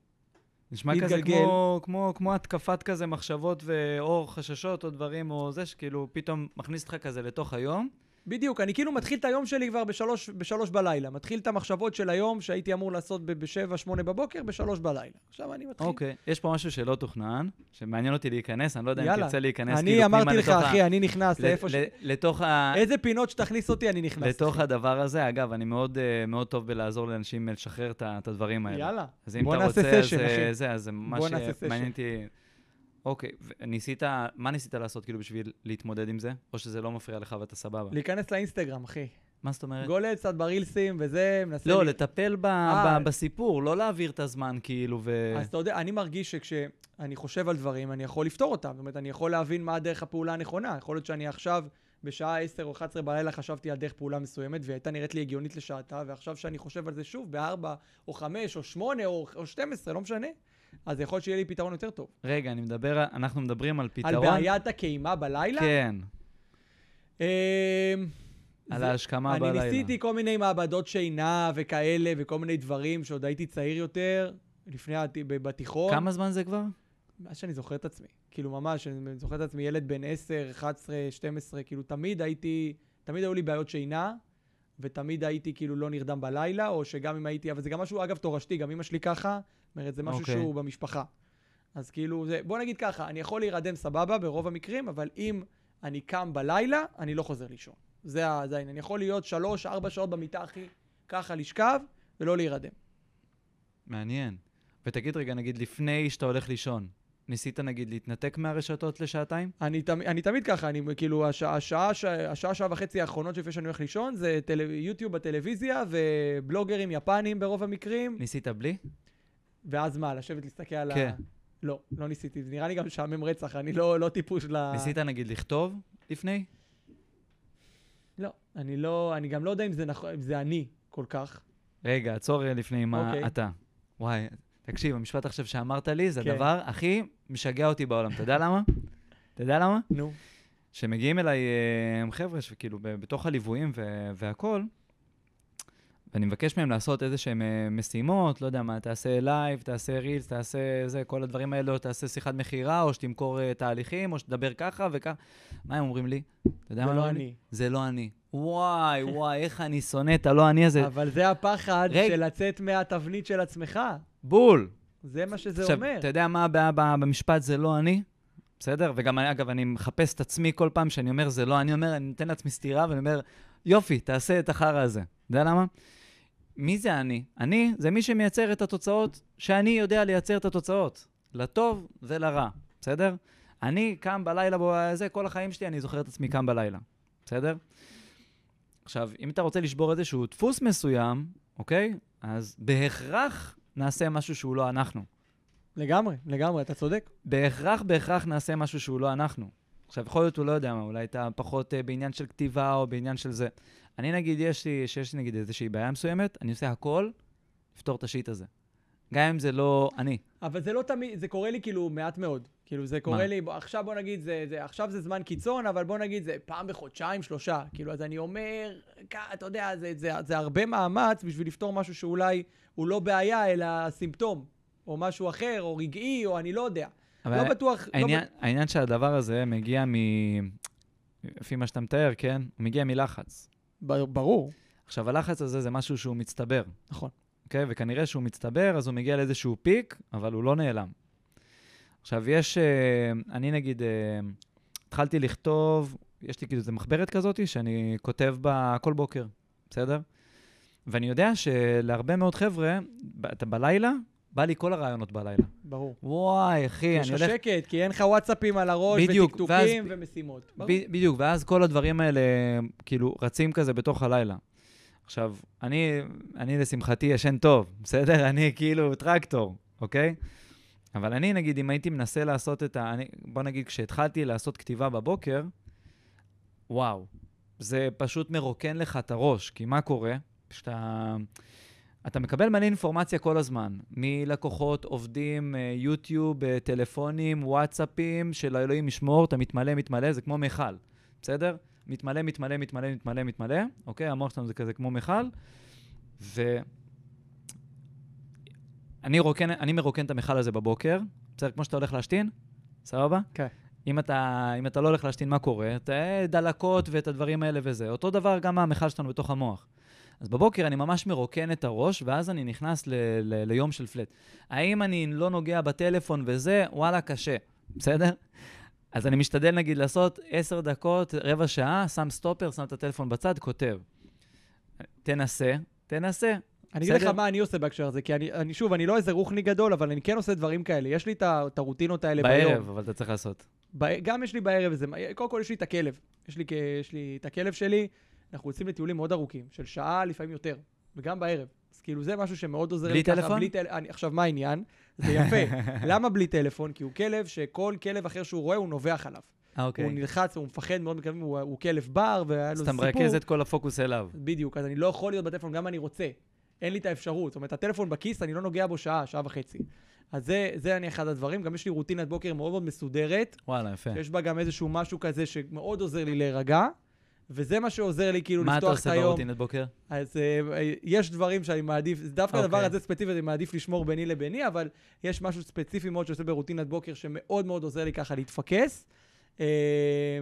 נשמע כזה. כמו, כמו, כמו התקפת כזה מחשבות ואו חששות או דברים או זה, שכאילו פתאום מכניס אותך כזה לתוך היום. בדיוק, אני כאילו מתחיל את היום שלי כבר בשלוש, בשלוש בלילה. מתחיל את המחשבות של היום שהייתי אמור לעשות ב- בשבע, שמונה בבוקר, בשלוש בלילה. עכשיו אני מתחיל. אוקיי. יש פה משהו שלא תוכנן, שמעניין אותי להיכנס, אני לא יודע אם יאללה. תרצה להיכנס אני כאילו אמרתי לך, לתוך ה- אחי, אני נכנס ל- לאיפה ש... ל- לתוך ה... איזה פינות שתכניס אותי, אני נכנס. לתוך אחי. הדבר הזה, אגב, אני מאוד, אה, מאוד טוב בלעזור לאנשים לשחרר את ה- הדברים האלה. יאללה. אז אם בוא אתה נעשה רוצה, סשן, אז אה, אחי. זה, אז זה בוא נעשה סשן. שמעניין אותי. אוקיי, וניסית, מה ניסית לעשות כאילו בשביל להתמודד עם זה? או שזה לא מפריע לך ואתה סבבה? להיכנס לאינסטגרם, אחי. מה זאת אומרת? גולל קצת ברילסים וזה, מנסה... לא, לי- לטפל ב- אה. ב- בסיפור, לא להעביר את הזמן כאילו ו... אז אתה יודע, אני מרגיש שכשאני חושב על דברים, אני יכול לפתור אותם. זאת אומרת, אני יכול להבין מה הדרך הפעולה הנכונה. יכול להיות שאני עכשיו, בשעה 10 או 11 בלילה, חשבתי על דרך פעולה מסוימת, והיא הייתה נראית לי הגיונית לשעתה, ועכשיו שאני חושב על זה שוב, ב-4 או 5 או 8 או, או 12, לא משנה, אז יכול להיות שיהיה לי פתרון יותר טוב. רגע, אני מדבר, אנחנו מדברים על פתרון... על בעיית הקיימה בלילה? כן, אמ, על ההשכמה אני בלילה. ניסיתי כל מיני מעבדות שינה וכאלה, וכל מיני דברים שעוד הייתי צעיר יותר, לפני, בתיכון. כמה זמן זה כבר? מאז שאני זוכר את עצמי. כאילו, ממש, אני זוכר את עצמי ילד בן 10, 11, 12, כאילו, תמיד הייתי, תמיד היו לי בעיות שינה, ותמיד הייתי כאילו לא נרדם בלילה, או שגם אם הייתי, אבל זה גם משהו, אגב, תורשתי, גם אמא שלי ככה, זאת אומרת, זה משהו אוקיי. שהוא במשפחה. אז כאילו, זה, בוא נגיד ככה, אני יכול להירדם סבבה ברוב המקרים, אבל אם אני קם בלילה, אני לא חוזר לישון. זה, העניין. אני יכול להיות שלוש, ארבע שעות במיטה, אחי, ככה לשכב, ולא להירדם. מעניין. ותגיד רגע, נגיד, לפני שאתה הולך לישון, ניסית נגיד להתנתק מהרשתות לשעתיים? אני, תמ, אני תמיד ככה, אני כאילו, השעה, השעה, השעה, השעה, שעה וחצי האחרונות לפני שאני הולך לישון, זה טל, יוטיוב בטלוויזיה ובלוגרים יפנים ברוב המקרים, ניסית בלי? ואז מה, לשבת להסתכל על כן. ה... לא, לא ניסיתי, זה נראה לי גם משעמם רצח, אני לא, לא טיפוש ל... ניסית נגיד לכתוב לפני? לא, אני לא, אני גם לא יודע אם זה נכון, אם זה אני כל כך. רגע, עצור לפני מה אוקיי. אתה. וואי, תקשיב, המשפט עכשיו שאמרת לי, זה כן. הדבר הכי משגע אותי בעולם. אתה יודע למה? אתה יודע למה? נו. שמגיעים אליי אה, חבר'ה שכאילו בתוך הליוויים והכול, ואני מבקש מהם לעשות איזה שהם אה, משימות, לא יודע מה, תעשה לייב, תעשה רילס, תעשה זה, כל הדברים האלה, או תעשה שיחת מכירה, או שתמכור אה, תהליכים, או שתדבר ככה וככה. מה הם אומרים לי? אתה יודע מה לא? אני. זה לא אני. וואי, וואי, איך אני שונא את הלא אני הזה. אבל זה הפחד. של לצאת מהתבנית של עצמך. בול. זה מה שזה עכשיו, אומר. אתה יודע מה הבעיה במשפט זה לא אני? בסדר? וגם, אגב, אני מחפש את עצמי כל פעם שאני אומר זה לא אני, אומר, אני נותן לעצמי סטירה ואני אומר, יופי, תעשה את החרא הזה. אתה יודע למה? מי זה אני? אני זה מי שמייצר את התוצאות שאני יודע לייצר את התוצאות. לטוב ולרע, בסדר? אני קם בלילה, בזה, כל החיים שלי אני זוכר את עצמי קם בלילה, בסדר? עכשיו, אם אתה רוצה לשבור איזשהו דפוס מסוים, אוקיי? אז בהכרח נעשה משהו שהוא לא אנחנו. לגמרי, לגמרי, אתה צודק. בהכרח, בהכרח נעשה משהו שהוא לא אנחנו. עכשיו, יכול להיות, הוא לא יודע מה, אולי אתה פחות uh, בעניין של כתיבה או בעניין של זה. אני נגיד, יש לי, שיש לי נגיד איזושהי בעיה מסוימת, אני עושה הכל לפתור את השיט הזה. גם אם זה לא אני. אבל זה לא תמיד, זה קורה לי כאילו מעט מאוד. כאילו זה קורה מה? לי, עכשיו בוא נגיד, זה, זה, עכשיו זה זמן קיצון, אבל בוא נגיד זה פעם בחודשיים, שלושה. כאילו, אז אני אומר, כ- אתה יודע, זה, זה, זה הרבה מאמץ בשביל לפתור משהו שאולי הוא לא בעיה, אלא סימפטום. או משהו אחר, או רגעי, או אני לא יודע. אבל לא בטוח, העניין, לא, העניין שהדבר הזה מגיע מ... לפי מה שאתה מתאר, כן? הוא מגיע מלחץ. ברור, עכשיו, הלחץ הזה זה משהו שהוא מצטבר. נכון. אוקיי? וכנראה שהוא מצטבר, אז הוא מגיע לאיזשהו פיק, אבל הוא לא נעלם. עכשיו, יש, אה, אני נגיד, אה, התחלתי לכתוב, יש לי כאילו איזה מחברת כזאת שאני כותב בה כל בוקר, בסדר? ואני יודע שלהרבה מאוד חבר'ה, אתה בלילה, בא לי כל הרעיונות בלילה. ברור. וואי, אחי, יש אני לך הולך... שקט, כי אין לך וואטסאפים על הראש, בדיוק, וטקטוקים ואז- ומשימות. ברור. בדיוק, ואז כל הדברים האלה כאילו רצים כזה בתוך הלילה. עכשיו, אני, אני לשמחתי ישן טוב, בסדר? אני כאילו טרקטור, אוקיי? אבל אני, נגיד, אם הייתי מנסה לעשות את ה... אני, בוא נגיד, כשהתחלתי לעשות כתיבה בבוקר, וואו, זה פשוט מרוקן לך את הראש, כי מה קורה? שאתה... אתה מקבל מלא אינפורמציה כל הזמן, מלקוחות, עובדים, אה, יוטיוב, אה, טלפונים, וואטסאפים, של האלוהים ישמור, אתה מתמלא, מתמלא, זה כמו מכל, בסדר? מתמלא, מתמלא, מתמלא, מתמלא, מתמלא, אוקיי? המוח שלנו זה כזה כמו מכל, ו... אני, רוקן, אני מרוקן את המכל הזה בבוקר, בסדר? כמו שאתה הולך להשתין, סבבה? כן. אם אתה, אם אתה לא הולך להשתין, מה קורה? אתה אה, דלקות ואת הדברים האלה וזה. אותו דבר גם המכל שלנו בתוך המוח. אז בבוקר אני ממש מרוקן את הראש, ואז אני נכנס ל- ל- ליום של פלט. האם אני לא נוגע בטלפון וזה? וואלה, קשה, בסדר? אז אני משתדל נגיד לעשות עשר דקות, רבע שעה, שם סטופר, שם את הטלפון בצד, כותב. תנסה, תנסה. אני אגיד לך? מה אני עושה בהקשר הזה, כי אני, אני שוב, אני לא איזה רוחני גדול, אבל אני כן עושה דברים כאלה. יש לי את הרוטינות האלה ביום. בערב, אבל אתה צריך לעשות. ב- גם יש לי בערב איזה, קודם כל יש לי את הכלב. יש לי, יש לי את הכלב שלי, אנחנו יוצאים לטיולים מאוד ארוכים, של שעה, לפעמים יותר, וגם בערב. אז כאילו זה משהו שמאוד עוזר בלי לי ככה. טלפון? בלי טלפון? עכשיו, מה העניין? זה יפה. למה בלי טלפון? כי הוא כלב שכל כלב אחר שהוא רואה, הוא נובח עליו. אה, הוא אוקיי. נלחץ, הוא מפחד מאוד, מקווים, הוא, הוא כלב בר, והיה לו אז סיפור. אתה מרכז את כל הפוקוס אליו. בדיוק, אז אני לא יכול להיות בטלפון גם אם אני רוצה. אין לי את האפשרות. זאת אומרת, הטלפון בכיס, אני לא נוגע בו שעה, שעה וחצי. אז זה, זה אני אחד הדברים. גם יש לי רוטינת בוקר מאוד מאוד מסודרת, וואלה, יפה. שיש בה גם איזשהו משהו כזה שמאוד עוזר לי להירגע, וזה מה שעוזר לי כאילו מה אתה לפתוח את עושה היום. ברוטינת בוקר? אז uh, יש דברים שאני מעדיף, דווקא אוקיי. הדבר הזה ספציפית אני מעדיף לשמור ביני לביני, אבל יש משהו ספציפי מאוד שעושה ברוטינת בוקר שמאוד מאוד עוזר לי ככה להתפקס. Uh,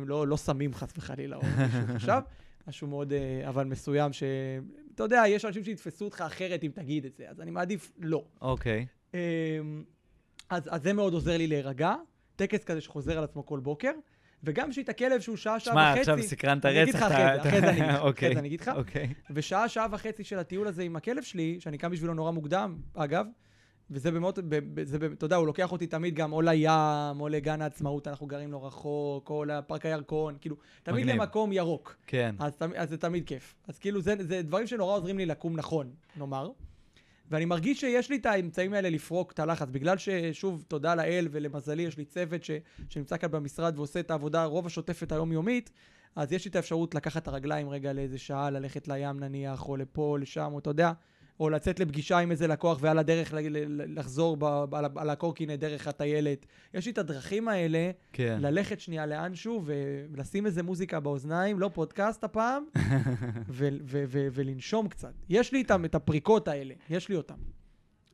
לא, לא סמים חס וחלילה, או מישהו חשב, משהו מאוד, uh, אבל מסוים ש... אתה יודע, יש אנשים שיתפסו אותך אחרת אם תגיד את זה, אז אני מעדיף לא. אוקיי. אמ, אז, אז זה מאוד עוזר לי להירגע, טקס כזה שחוזר על עצמו כל בוקר. וגם לי את הכלב שהוא שעה, שעה שמע, וחצי. עכשיו סקרנת אני אגיד רצח. לך אחרי זה, אני אגיד לך, אוקיי. ושעה, שעה וחצי של הטיול הזה עם הכלב שלי, שאני קם בשבילו נורא מוקדם, אגב, וזה באמת, זה, אתה יודע, הוא לוקח אותי תמיד גם או לים, או לגן העצמאות, אנחנו גרים לא רחוק, או לפארק הירקון, כאילו, תמיד מגניב. למקום ירוק. כן. אז, אז זה תמיד כיף. אז כאילו, זה, זה דברים שנורא עוזרים לי לקום נכון, נאמר. ואני מרגיש שיש לי את האמצעים האלה לפרוק את הלחץ, בגלל ששוב, תודה לאל ולמזלי, יש לי צוות ש, שנמצא כאן במשרד ועושה את העבודה רוב השוטפת היומיומית, אז יש לי את האפשרות לקחת את הרגליים רגע לאיזה שעה, ללכת לים נניח, או לפה, לשם, או אתה יודע, או לצאת לפגישה עם איזה לקוח ועל הדרך לחזור ב, על, על הקורקינט דרך הטיילת. יש לי את הדרכים האלה כן. ללכת שנייה לאנשהו ו- ולשים איזה מוזיקה באוזניים, לא פודקאסט הפעם, ו- ו- ו- ולנשום קצת. יש לי איתם את הפריקות האלה, יש לי אותם.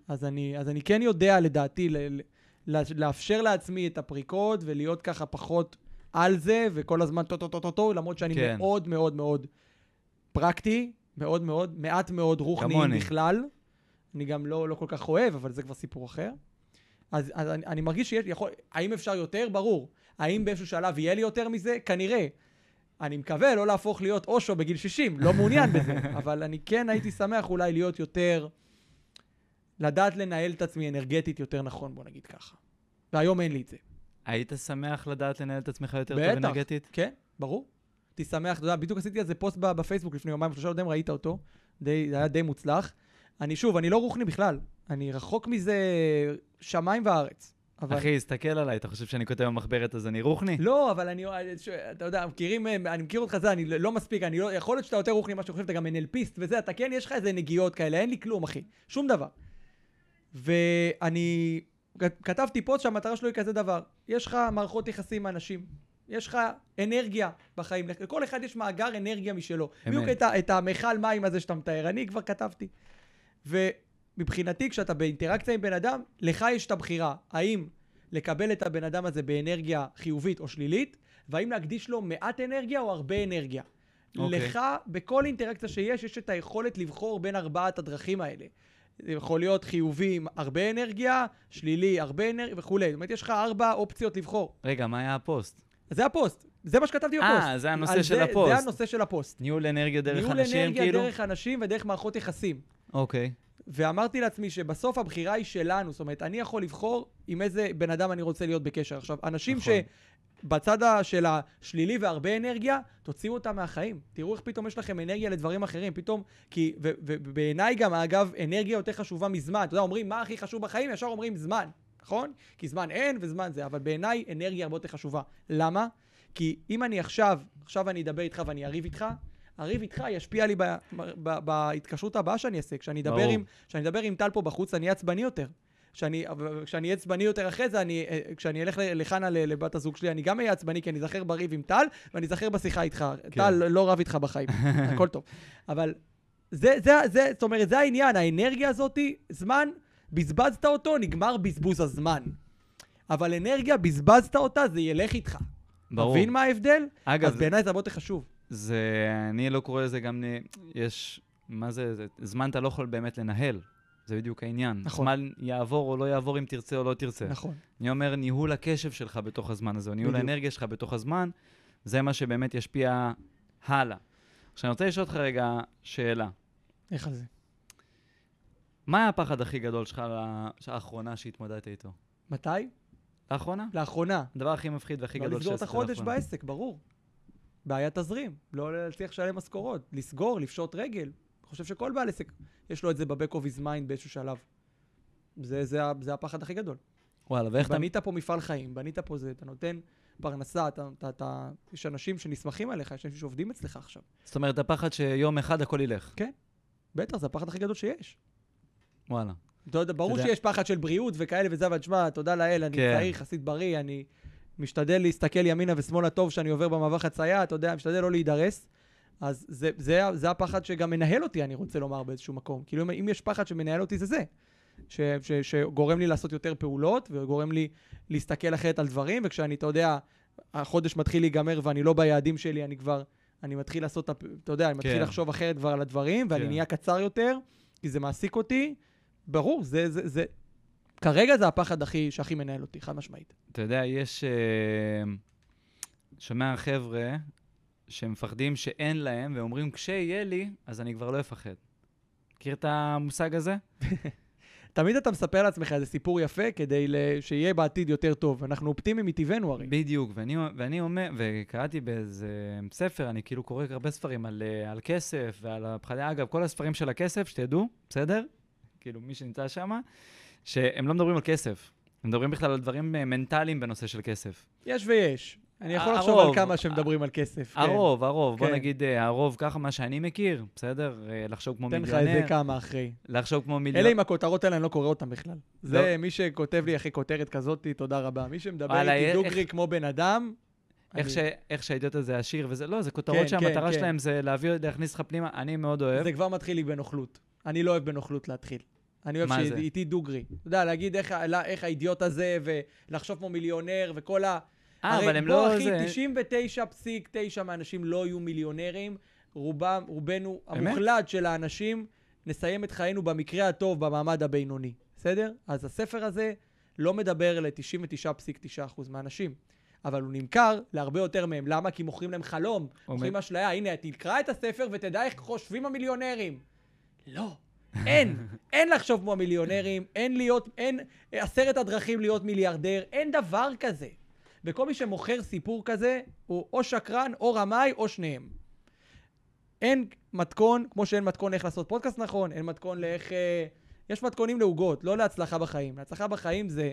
אז אני, אז אני כן יודע, לדעתי, ל- ל- לאפשר לעצמי את הפריקות ולהיות ככה פחות על זה, וכל הזמן טו-טו-טו-טו, למרות שאני כן. מאוד מאוד מאוד פרקטי, מאוד מאוד, מעט מאוד רוחניים. בכלל. אני גם לא, לא כל כך אוהב, אבל זה כבר סיפור אחר. אז, אז אני, אני מרגיש שיש, יכול, האם אפשר יותר? ברור. האם באיזשהו שלב יהיה לי יותר מזה? כנראה. אני מקווה לא להפוך להיות אושו בגיל 60, לא מעוניין בזה, אבל אני כן הייתי שמח אולי להיות יותר, לדעת לנהל את עצמי אנרגטית יותר נכון, בוא נגיד ככה. והיום אין לי את זה. היית שמח לדעת לנהל את עצמך יותר בטח. טוב אנרגטית? כן, ברור. הייתי שמח, אתה יודע, בדיוק עשיתי על זה פוסט בפייסבוק לפני יומיים, שלושה יודעים, ראית אותו, די, זה היה די מוצלח. אני שוב, אני לא רוחני בכלל, אני רחוק מזה שמיים וארץ. אבל... אחי, הסתכל עליי, אתה חושב שאני כותב במחברת אז אני רוחני? לא, אבל אני, ש- אתה יודע, מכירים, אני מכיר אותך זה, אני לא מספיק, אני לא, יכול להיות שאתה יותר רוחני ממה שאתה חושב, אתה גם NLPיסט וזה, אתה כן, יש לך איזה נגיעות כאלה, אין לי כלום, אחי, שום דבר. ואני כתבתי פוסט שהמטרה שלו היא כזה דבר, יש לך מערכות יחסים עם אנשים, יש לך אנרגיה בחיים, לכל אחד יש מאגר אנרגיה משלו. בדיוק את, את המכל מים הזה שאתה מתאר, אני כבר כתבתי. ומבחינתי, כשאתה באינטראקציה עם בן אדם, לך יש את הבחירה, האם לקבל את הבן אדם הזה באנרגיה חיובית או שלילית, והאם להקדיש לו מעט אנרגיה או הרבה אנרגיה. אוקיי. לך, בכל אינטראקציה שיש, יש את היכולת לבחור בין ארבעת הדרכים האלה. זה יכול להיות חיובי עם הרבה אנרגיה, שלילי, הרבה אנרגיה וכולי. זאת אומרת, יש לך ארבע אופציות לבחור. רגע, מה היה הפוסט? זה הפוסט. זה מה שכתבתי בפוסט. אה, זה הנושא של זה- הפוסט. זה הנושא של הפוסט. ניהול אנרגיה דרך ניהול אנשים, אנרגיה כאילו? דרך אנשים ודרך מערכות יחסים. אוקיי. ואמרתי לעצמי שבסוף הבחירה היא שלנו, זאת אומרת, אני יכול לבחור עם איזה בן אדם אני רוצה להיות בקשר. עכשיו, אנשים נכון. שבצד של השלילי והרבה אנרגיה, תוציאו אותם מהחיים. תראו איך פתאום יש לכם אנרגיה לדברים אחרים. פתאום, כי, ובעיניי גם, אגב, אנרגיה יותר חשובה מזמן. אתה יודע, אומרים, מה הכי חשוב בחיים? ישר אומרים זמן, נכון? כי זמן אין וזמן זה, אבל בעיניי אנרגיה הרבה יותר חשובה. למה? כי אם אני עכשיו, עכשיו אני אדבר איתך ואני אריב איתך, הריב איתך ישפיע לי ב- ב- בהתקשרות הבאה שאני אעשה. כשאני אדבר. עם, כשאני אדבר עם טל פה בחוץ, אני אהיה עצבני יותר. כשאני, אהיה עצבני יותר אחרי זה, אני, אה, כשאני אלך ל- לחנה, ל- לבת הזוג שלי, אני גם אהיה עצבני, כי אני אזכר בריב עם טל, ואני אזכר בשיחה איתך. כן. טל לא רב איתך בחיים, הכל טוב. אבל זה, זה, זה, זאת אומרת, זה העניין, האנרגיה הזאתי, זמן, בזבזת אותו, נגמר בזבוז הזמן. אבל אנרגיה, בזבזת אותה, זה ילך איתך. ברור. מבין מה ההבדל? אגב, אז בעיניי זה הרבה יותר חשוב. זה, אני לא קורא לזה גם, יש, מה זה, זה, זמן אתה לא יכול באמת לנהל. זה בדיוק העניין. נכון. זמן יעבור או לא יעבור אם תרצה או לא תרצה. נכון. אני אומר, ניהול הקשב שלך בתוך הזמן הזה, או ניהול בדיוק. האנרגיה שלך בתוך הזמן, זה מה שבאמת ישפיע הלאה. עכשיו, אני רוצה לשאול אותך רגע שאלה. איך על זה? מה היה הפחד הכי גדול שלך לאחרונה שהתמודדת איתו? מתי? לאחרונה? לאחרונה. הדבר הכי מפחיד והכי לא גדול לסגור את שעשית החודש לאחרונה. בעסק, ברור. בעיית תזרים, לא להצליח לשלם משכורות, לסגור, לפשוט רגל. אני חושב שכל בעל עסק, יש לו את זה ב-back of his mind באיזשהו שלב. זה, זה, זה הפחד הכי גדול. וואלה, ואיך אתה... בנית פה מפעל חיים, בנית פה זה, אתה נותן פרנסה, אתה, אתה, אתה, יש אנשים שנסמכים עליך, יש אנשים שעובדים אצלך עכשיו. זאת אומרת, הפחד שיום אחד הכל ילך. בטח, זה הפחד הכי גדול שיש. וואלה. אתה יודע, ברור יודע- שיש פחד של בריאות וכאלה וזה, אבל תשמע, תודה לאל, אני כן. צעיר, יחסית בריא, אני משתדל להסתכל ימינה ושמאלה טוב כשאני עובר במעבר חצייה, אתה יודע, משתדל לא להידרס. אז זה, זה, זה הפחד שגם מנהל אותי, אני רוצה לומר, באיזשהו מקום. כאילו, אם- אם יש פחד שמנהל אותי, זה זה. ש, ש, שגורם לי לעשות יותר פעולות, וגורם לי להסתכל אחרת על דברים, וכשאני, אתה יודע, החודש מתחיל להיגמר ואני לא ביעדים שלי, אני כבר, אני מתחיל לעשות, אתה יודע, אני מתחיל כן. לחשוב אחרת כבר על הדברים, ואני כן. נהיה קצר יותר, כי זה מעסיק אותי. ברור, זה, זה, זה... כרגע זה הפחד הכי, שהכי מנהל אותי, חד משמעית. אתה יודע, יש... אה, שומע חבר'ה שמפחדים שאין להם, ואומרים, כשיהיה לי, אז אני כבר לא אפחד. מכיר את המושג הזה? תמיד אתה מספר לעצמך איזה סיפור יפה כדי שיהיה בעתיד יותר טוב. אנחנו אופטימיים מטבענו הרי. בדיוק, ואני, ואני אומר, וקראתי באיזה ספר, אני כאילו קורא הרבה ספרים על, אה, על כסף ועל הפחדים. אגב, כל הספרים של הכסף, שתדעו, בסדר? כאילו, מי שנמצא שם, שהם לא מדברים על כסף. הם מדברים בכלל על דברים אה, מנטליים בנושא של כסף. יש ויש. אני יכול לחשוב. על כמה שמדברים על כסף. כן. הרוב, הרוב, בוא כן. נגיד אה, הרוב, ככה מה שאני מכיר, בסדר? אה, לחשוב כמו תן לך מיליונר, איזה כמה אחרי. לחשוב כמו מיליונר. אלה עם הכותרות האלה, אני לא קורא אותם בכלל. זה לא. מי שכותב לי אחרי כותרת כזאת, תודה רבה. מי שמדבר איתי דוגרי כמו בן אדם... איך, אני- ש, איך שהאידיוט הזה עשיר וזה, לא, זה כותרות כן, שהמטרה. שלהם זה להביא, להכניס לך פנימה, אני מאוד אוהב. זה כבר מתחיל לי בנוכלות. אני לא אוהב בנוכלות להתחיל. אני אוהב? שאיתי דוגרי. אתה יודע, להגיד איך, איך האידיוט הזה, ולחשוב כמו מיליונר, וכל ה... אה, אבל הם לא... אחי, זה... 99.9 מהאנשים לא יהיו מיליונרים. רובם, רובנו, אמת? המוחלט של האנשים, נסיים את חיינו במקרה הטוב במעמד הבינוני. בסדר? אז הספר הזה לא מדבר ל-99.9% מהאנשים. אבל הוא נמכר להרבה יותר מהם. למה? כי מוכרים להם חלום. מוכרים אשליה. הנה, תקרא את הספר ותדע איך חושבים המיליונרים. לא. אין. אין לחשוב כמו המיליונרים, אין להיות, אין עשרת הדרכים להיות מיליארדר, אין דבר כזה. וכל מי שמוכר סיפור כזה, הוא או שקרן, או רמאי, או שניהם. אין מתכון, כמו שאין מתכון איך לעשות פודקאסט נכון, אין מתכון לאיך... אה, יש מתכונים לעוגות, לא להצלחה בחיים. להצלחה בחיים זה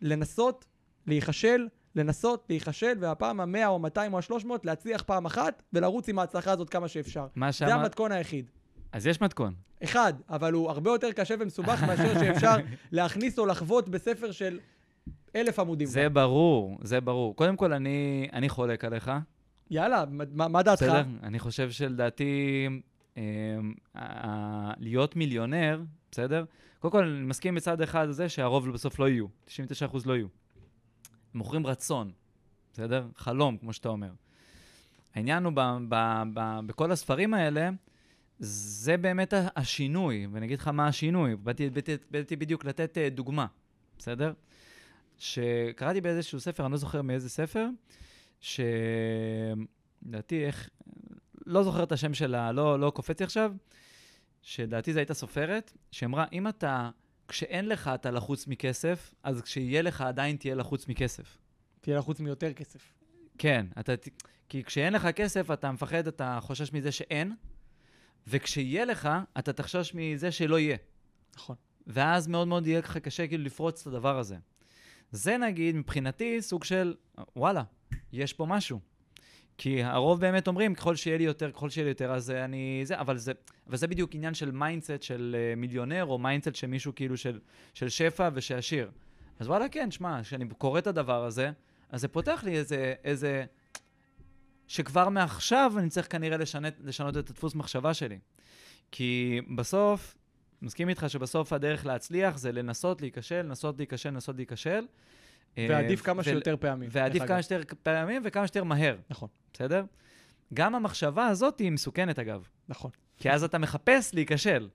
לנסות, להיכשל, לנסות, להיכשל, והפעם המאה או המאתיים או השלוש מאות, להצליח פעם אחת, ולרוץ עם ההצלחה הזאת כמה שאפשר. מה זה. המתכון היחיד. אז יש מתכון. אחד, אבל הוא הרבה יותר קשה ומסובך מאשר שאפשר להכניס או לחוות בספר של אלף עמודים. זה ברור, זה ברור. קודם כל, אני, אני חולק עליך, יאללה, מה, מה דעתך? בסדר? אני חושב שלדעתי, אה, אה, להיות מיליונר, בסדר? קודם כל, אני מסכים מצד אחד זה שהרוב בסוף לא יהיו, 99% לא יהיו. מוכרים רצון, בסדר? חלום, כמו שאתה אומר. העניין הוא, ב, ב, ב, בכל הספרים האלה, זה באמת השינוי, ואני אגיד לך מה השינוי. באתי, באתי, באתי בדיוק לתת אה, דוגמה, בסדר? שקראתי באיזשהו ספר, אני לא זוכר מאיזה ספר, שלדעתי, איך, לא זוכר את השם שלה, לא, לא קופץ לי עכשיו, שלדעתי זו הייתה סופרת, שאמרה, אם אתה, כשאין לך אתה לחוץ מכסף, אז כשיהיה לך עדיין תהיה לחוץ מכסף. תהיה לחוץ מיותר כסף. כן, אתה, כי כשאין לך כסף, אתה מפחד, אתה חושש מזה שאין, וכשיהיה לך, אתה תחשוש מזה שלא יהיה. נכון. ואז מאוד מאוד יהיה לך קשה כאילו לפרוץ את הדבר הזה. זה נגיד, מבחינתי, סוג של, וואלה, יש פה משהו. כי הרוב באמת אומרים, ככל שיהיה לי יותר, ככל שיהיה לי יותר, אז אני... זה, אבל זה, אבל זה בדיוק עניין של mindset של uh, מיליונר, או mindset של מישהו כאילו של, של שפע ושעשיר. אז וואלה, כן, שמע, כשאני קורא את הדבר הזה, אז זה פותח לי איזה... איזה שכבר מעכשיו אני צריך כנראה לשנ, לשנות את הדפוס מחשבה שלי. כי בסוף, מסכים איתך שבסוף הדרך להצליח זה לנסות להיכשל, לנסות להיכשל, לנסות להיכשל. אה, ועדיף כמה ול- שיותר פעמים. ועדיף כמה. שיותר פעמים וכמה שיותר מהר, נכון, בסדר? גם המחשבה הזאת היא מסוכנת, אגב. נכון. כי אז אתה מחפש להיכשל.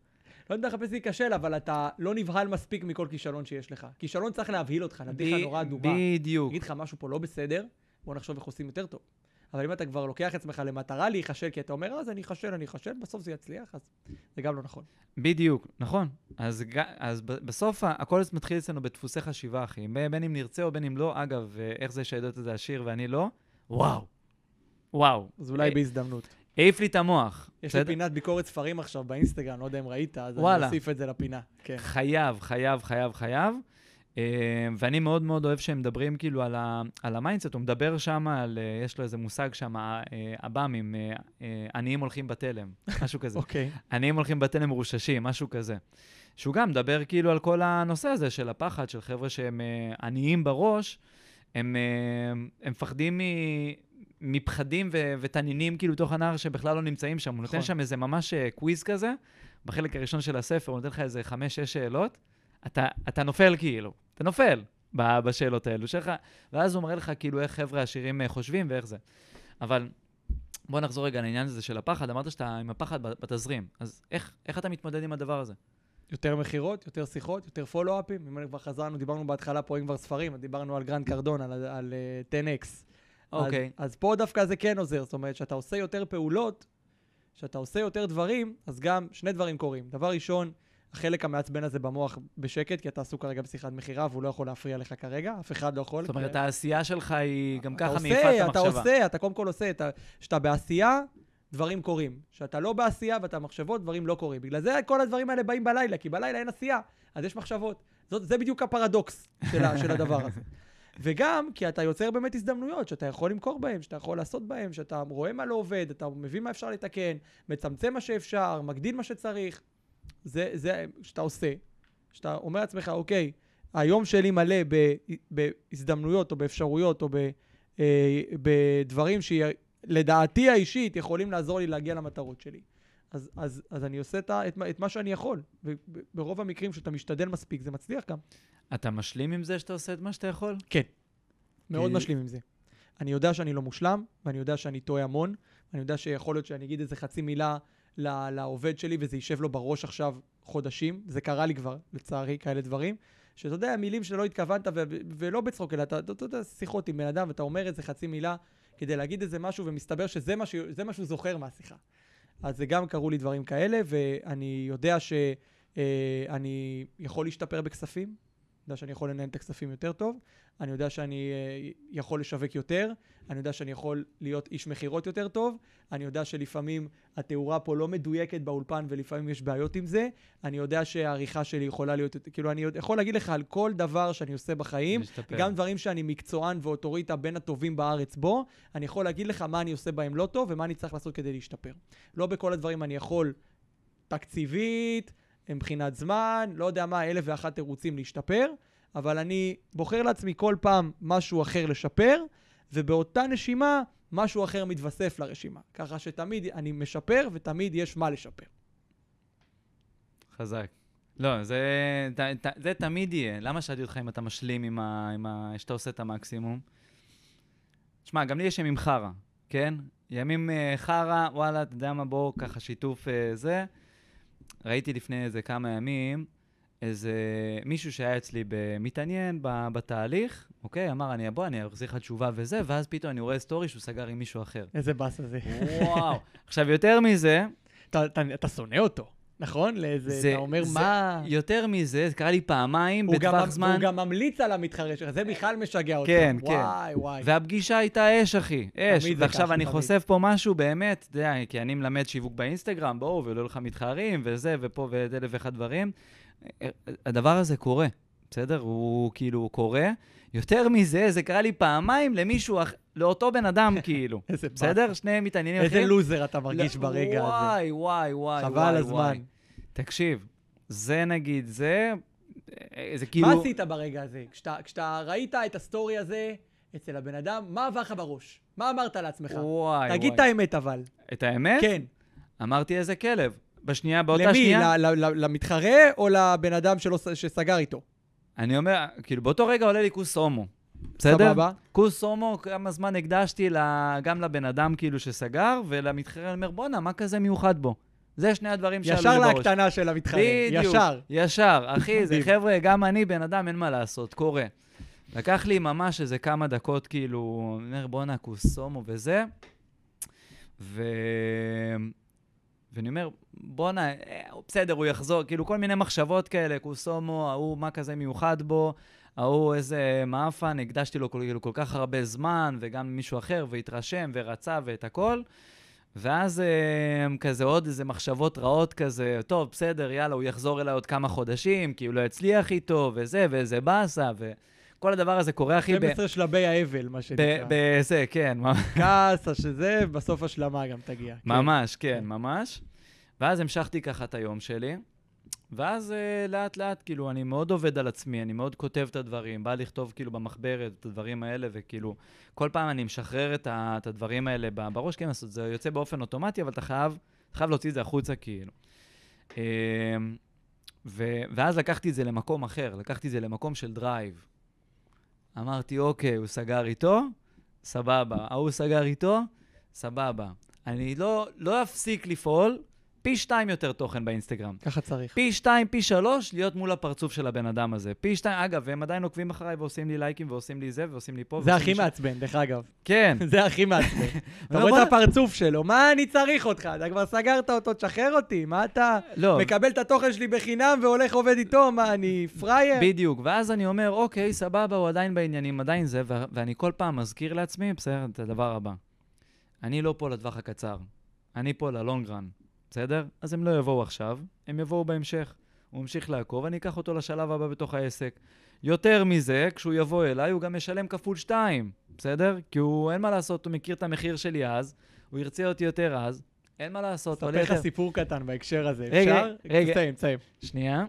לא יודע לחפש להיכשל, אבל אתה לא נבהל מספיק מכל כישלון שיש לך. כישלון צריך להבהיל אותך, נתתי לך נורא דובה. בדיוק. אגיד לך משהו פה לא בסדר, בוא נחשוב איך עושים יותר טוב. אבל אם אתה כבר לוקח את עצמך למטרה להיכשל, כי אתה אומר, אז אני אכשל, אני אכשל, בסוף זה יצליח, אז זה גם לא נכון. בדיוק, נכון. אז, אז בסוף הכל מתחיל אצלנו בדפוסי חשיבה, אחי. בין אם נרצה או בין אם לא, אגב, אה, איך זה שהאידיוט הזה עשיר ואני לא? וואו. וואו. אז אולי אה, בהזדמנות. העיף לי את המוח. יש לי? פינת ביקורת ספרים עכשיו באינסטגרם, לא יודע אם ראית, אז אני. אוסיף את זה לפינה. כן. חייב, חייב, חייב, חייב. אה, ואני מאוד מאוד אוהב שהם מדברים כאילו על, ה, על ה mindset, הוא מדבר שם על, אה, יש לו איזה מושג שם, עב"מים, אה, אה, עניים הולכים בתלם, משהו כזה. אוקיי. עניים הולכים בתלם מרוששים, משהו כזה. שהוא גם מדבר כאילו על כל הנושא הזה של הפחד, של חבר'ה שהם עניים בראש, הם, הם מפחדים מ... מפחדים ו- ותנינים כאילו בתוך הנער שבכלל לא נמצאים שם. הוא נותן נכון. שם איזה ממש קוויז כזה, בחלק הראשון של הספר, הוא נותן לך איזה חמש-שש שאלות, אתה, אתה נופל כאילו, אתה נופל בשאלות האלו שלך, ואז הוא מראה לך כאילו איך חבר'ה עשירים אה, חושבים ואיך זה. אבל בוא נחזור רגע לעניין הזה של הפחד, אמרת שאתה עם הפחד בתזרים, אז איך, איך אתה מתמודד עם הדבר הזה? יותר מכירות, יותר שיחות, יותר follow-upים. אם כבר חזרנו, דיברנו בהתחלה פה, אם כבר ספרים, דיברנו על גרנט קרדון, על, על uh, 10X. אוקיי. אז, אז פה דווקא זה כן עוזר, זאת אומרת, כשאתה עושה יותר פעולות, כשאתה עושה יותר דברים, אז גם שני דברים קורים. דבר ראשון, החלק המעצבן הזה במוח בשקט, כי אתה עסוק כרגע בשיחת מכירה והוא לא יכול להפריע לך כרגע, אף אחד לא יכול. זאת אומרת, כי- העשייה שלך היא גם אתה ככה מעיפה את אתה המחשבה. עושה, אתה קודם כל עושה, כשאתה בעשייה, דברים קורים. כשאתה לא בעשייה ואתה במחשבות, דברים לא קורים. בגלל זה כל הדברים האלה באים בלילה, כי בלילה אין עשייה, אז יש מחשבות. זאת, זה בדיוק הפרדוקס של, של הדבר הזה. וגם כי אתה יוצר באמת הזדמנויות שאתה יכול למכור בהן, שאתה יכול לעשות בהן, שאתה רואה מה לא עובד, אתה מבין מה אפשר לתקן, מצמצם מה שאפשר, מגדיל מה שצריך. זה, זה שאתה עושה, שאתה אומר לעצמך, אוקיי, היום שלי מלא בהזדמנויות או באפשרויות או ב, אה, בדברים שלדעתי האישית יכולים לעזור לי להגיע למטרות שלי. אז, אז, אז אני עושה את, את, מה- את מה שאני יכול. וברוב המקרים שאתה משתדל מספיק, זה מצליח גם. אתה משלים עם זה שאתה עושה את מה שאתה יכול? מאוד כי- משלים עם זה. אני יודע שאני לא מושלם, ואני יודע שאני טועה המון, ואני יודע שיכול להיות שאני אגיד איזה חצי מילה לעובד שלי, וזה יישב לו בראש עכשיו חודשים. זה קרה לי כבר, לצערי, כאלה דברים. שאתה יודע, מילים שלא התכוונת, ו- ולא בצחוק, אלא אתה, אתה, יודע, שיחות עם בן אדם, ואתה אומר איזה חצי מילה כדי להגיד איזה משהו, ומסתבר שזה מה, שהוא זוכר מהשיחה. אז זה גם קרו לי דברים כאלה, ואני יודע שאני יכול להשתפר בכספים, יודע שאני יכול לנהל את הכספים יותר טוב, אני יודע שאני אה, יכול לשווק יותר, אני יודע שאני יכול להיות איש מכירות יותר טוב, אני יודע שלפעמים התאורה פה לא מדויקת באולפן ולפעמים יש בעיות עם זה, אני יודע שהעריכה שלי יכולה להיות, כאילו אני יכול להגיד לך על כל דבר שאני עושה בחיים, להשתפר. גם דברים שאני מקצוען ואוטוריטה בין הטובים בארץ בו, אני יכול להגיד לך מה אני עושה בהם לא טוב ומה אני צריך לעשות כדי להשתפר. לא בכל הדברים אני יכול תקציבית, מבחינת זמן, לא יודע מה, אלף ואחת תירוצים להשתפר, אבל אני בוחר לעצמי כל פעם משהו אחר לשפר, ובאותה נשימה משהו אחר מתווסף לרשימה. ככה שתמיד אני משפר ותמיד יש מה לשפר. חזק. לא, זה, ת, ת, זה תמיד יהיה. למה שאלתי אותך אם אתה משלים עם ה... עם ה... שאתה עושה את המקסימום? שמע, גם לי יש ימים חרא, כן? ימים uh, חרא, וואלה, אתה יודע מה, בוא, ככה שיתוף uh, זה. ראיתי לפני איזה כמה ימים איזה מישהו שהיה אצלי מתעניין בתהליך, אוקיי? אמר, אני אבוא, אני אחזיר לך תשובה וזה, ואז פתאום אני רואה סטורי שהוא סגר עם מישהו אחר. איזה באסה זה. וואו. עכשיו, יותר מזה, אתה, אתה, אתה שונא אותו, נכון? לאיזה, זה- אתה אומר, זה- מה... יותר מזה, זה קרה לי פעמיים בטווח זמן. הוא גם ממליץ על המתחרה שלך, זה בכלל משגע אותך. כן, כן. וואי, וואי. והפגישה הייתה אש, אחי, אש. ועכשיו אני תמיד. חושף פה משהו באמת, אתה יודע, כי אני מלמד שיווק באינסטגרם, בואו, ולא לך מתחרים, וזה, ופה, ואלף ואחד דברים. הדבר הזה קורה, בסדר? הוא כאילו קורה. יותר מזה, זה קרה לי פעמיים למישהו, אח- לאותו בן אדם, כאילו. איזה באסה. בסדר? שני מתעניינים איזה אחרים. לוזר אתה מרגיש ברגע הזה. וואי, וואי, וואי, חבל וואי, הזמן. וואי. תקשיב, זה נגיד, זה... אה, זה כאילו... מה עשית ברגע הזה? כשאתה, כשאתה ראית את ה story הזה אצל הבן אדם, מה עבר לך בראש? מה אמרת לעצמך? וואי, תגיד את וואי. האמת אבל. את האמת? כן. אמרתי איזה כלב. בשנייה, באותה למי? שנייה... ל- ל- ל- למתחרה או לבן אדם שלא שסגר איתו? אני אומר, כאילו, באותו רגע עולה לי כוס הומו. בסדר? סבבה. כוס הומו, כמה זמן הקדשתי גם לבן אדם כאילו שסגר, ולמתחרה אני אומר, בואנה, מה כזה מיוחד בו? זה שני הדברים שעלו לי ישר בראש. להקטנה של המתחרה. בדיוק. ישר. ישר. אחי, זה. חבר'ה, גם אני בן אדם, אין מה לעשות, קורה. לקח לי ממש איזה כמה דקות, כאילו, אני אומר, בואנה, כוס הומו וזה. ו... ואני אומר, בואנה, אה, בסדר, הוא יחזור, כאילו, כל מיני מחשבות כאלה, כוס הומו, ההוא, מה כזה מיוחד בו, ההוא, איזה מאפן, הקדשתי לו כל, כאילו, כל כך הרבה זמן, וגם מישהו אחר, והתרשם, ורצה, ואת הכל. ואז אה, כזה עוד איזה מחשבות רעות כזה, טוב, בסדר, יאללה, הוא יחזור אליי עוד כמה חודשים, כי הוא לא יצליח איתו, וזה, ואיזה באסה, וכל הדבר הזה קורה, אחי, ב... 12 שלבי האבל, מה ב- שנקרא. בזה, כן. כעס, שזה, בסוף השלמה גם תגיע. כן. ממש, כן, כן. ממש. ואז המשכתי ככה את היום שלי, ואז אה, לאט לאט, כאילו, אני מאוד עובד על עצמי, אני מאוד כותב את הדברים, בא לכתוב כאילו במחברת את הדברים האלה, וכאילו, כל פעם אני משחרר את, ה, את הדברים האלה בראש, כן, זה יוצא באופן אוטומטי, אבל אתה חייב, אתה חייב להוציא את זה החוצה, כאילו. אה, ו, ואז לקחתי את זה למקום אחר, לקחתי את זה למקום של drive. אמרתי, אוקיי, הוא סגר איתו, סבבה. ההוא סגר איתו, סבבה. אני לא, לא אפסיק לפעול פי שתיים יותר תוכן באינסטגרם. ככה צריך. פי שתיים, פי שלוש, להיות מול הפרצוף של הבן אדם הזה. פי שתיים, אגב, והם עדיין עוקבים אחריי ועושים לי לייקים ועושים לי זה ועושים לי פה. זה הכי. מעצבן, דרך אגב. כן. זה הכי מעצבן. אתה רואה את הפרצוף שלו, מה אני צריך אותך? אתה כבר סגרת אותו, תשחרר אותי, מה אתה לא, מקבל את התוכן שלי בחינם והולך עובד איתו? מה, אני פראייר? בדיוק. ואז אני אומר, אוקיי, סבבה, הוא עדיין בעניינים, עדיין זה, ו- ואני כל פעם מזכיר לעצמי, בסדר, את הדבר הבא. אני לא פה לטווח הקצר, אני פה ללונגרן, בסדר? אז הם לא יבואו עכשיו, הם יבואו בהמשך. הוא ממשיך לעקוב, אני אקח אותו לשלב הבא בתוך העסק. יותר מזה, כשהוא יבוא אליי, הוא גם ישלם כפול שתיים, בסדר? כי הוא, אין מה לעשות, הוא מכיר את המחיר שלי אז, הוא ירצה אותי יותר אז, אין מה לעשות, אספר לך. סיפור קטן בהקשר הזה, רגע, אפשר? רגע. תסיים, תסיים. שנייה.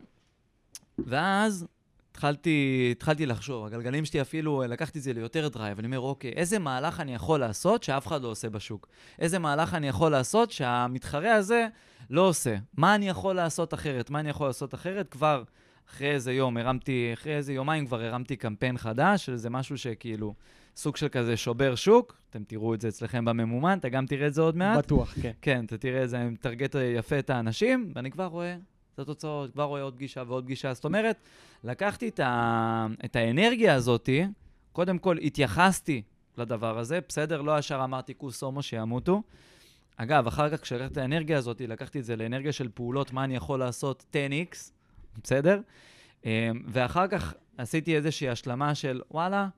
ואז התחלתי, התחלתי לחשוב, הגלגלים שלי אפילו, לקחתי את זה ליותר drive, אני אומר, אוקיי, איזה מהלך אני יכול לעשות שאף אחד לא עושה בשוק? איזה מהלך אני יכול לעשות שהמתחרה הזה לא עושה? מה אני יכול לעשות אחרת? מה אני יכול לעשות אחרת? כבר אחרי איזה יום הרמתי, אחרי איזה יומיים כבר הרמתי קמפיין חדש, שזה משהו שכאילו סוג של כזה שובר שוק, אתם תראו את זה אצלכם בממומן, אתה גם תראה את זה עוד מעט. בטוח, כן. כן, אתה תראה איזה מטרגט יפה את האנשים, ואני כבר רואה את התוצאות, כבר רואה עוד פגישה ועוד פגישה. זאת אומרת, לקחתי את, ה... את האנרגיה הזאתי, קודם כל התייחסתי לדבר הזה, בסדר? לא ישר אמרתי כוס הומו שימותו. אגב, אחר כך כשלקחתי את האנרגיה הזאת, לקחתי את זה לאנרגיה של פעולות, מה אני יכול לעשות 10x, בסדר? אמ, ואחר כך עשיתי איזושהי השלמה של, וואלה,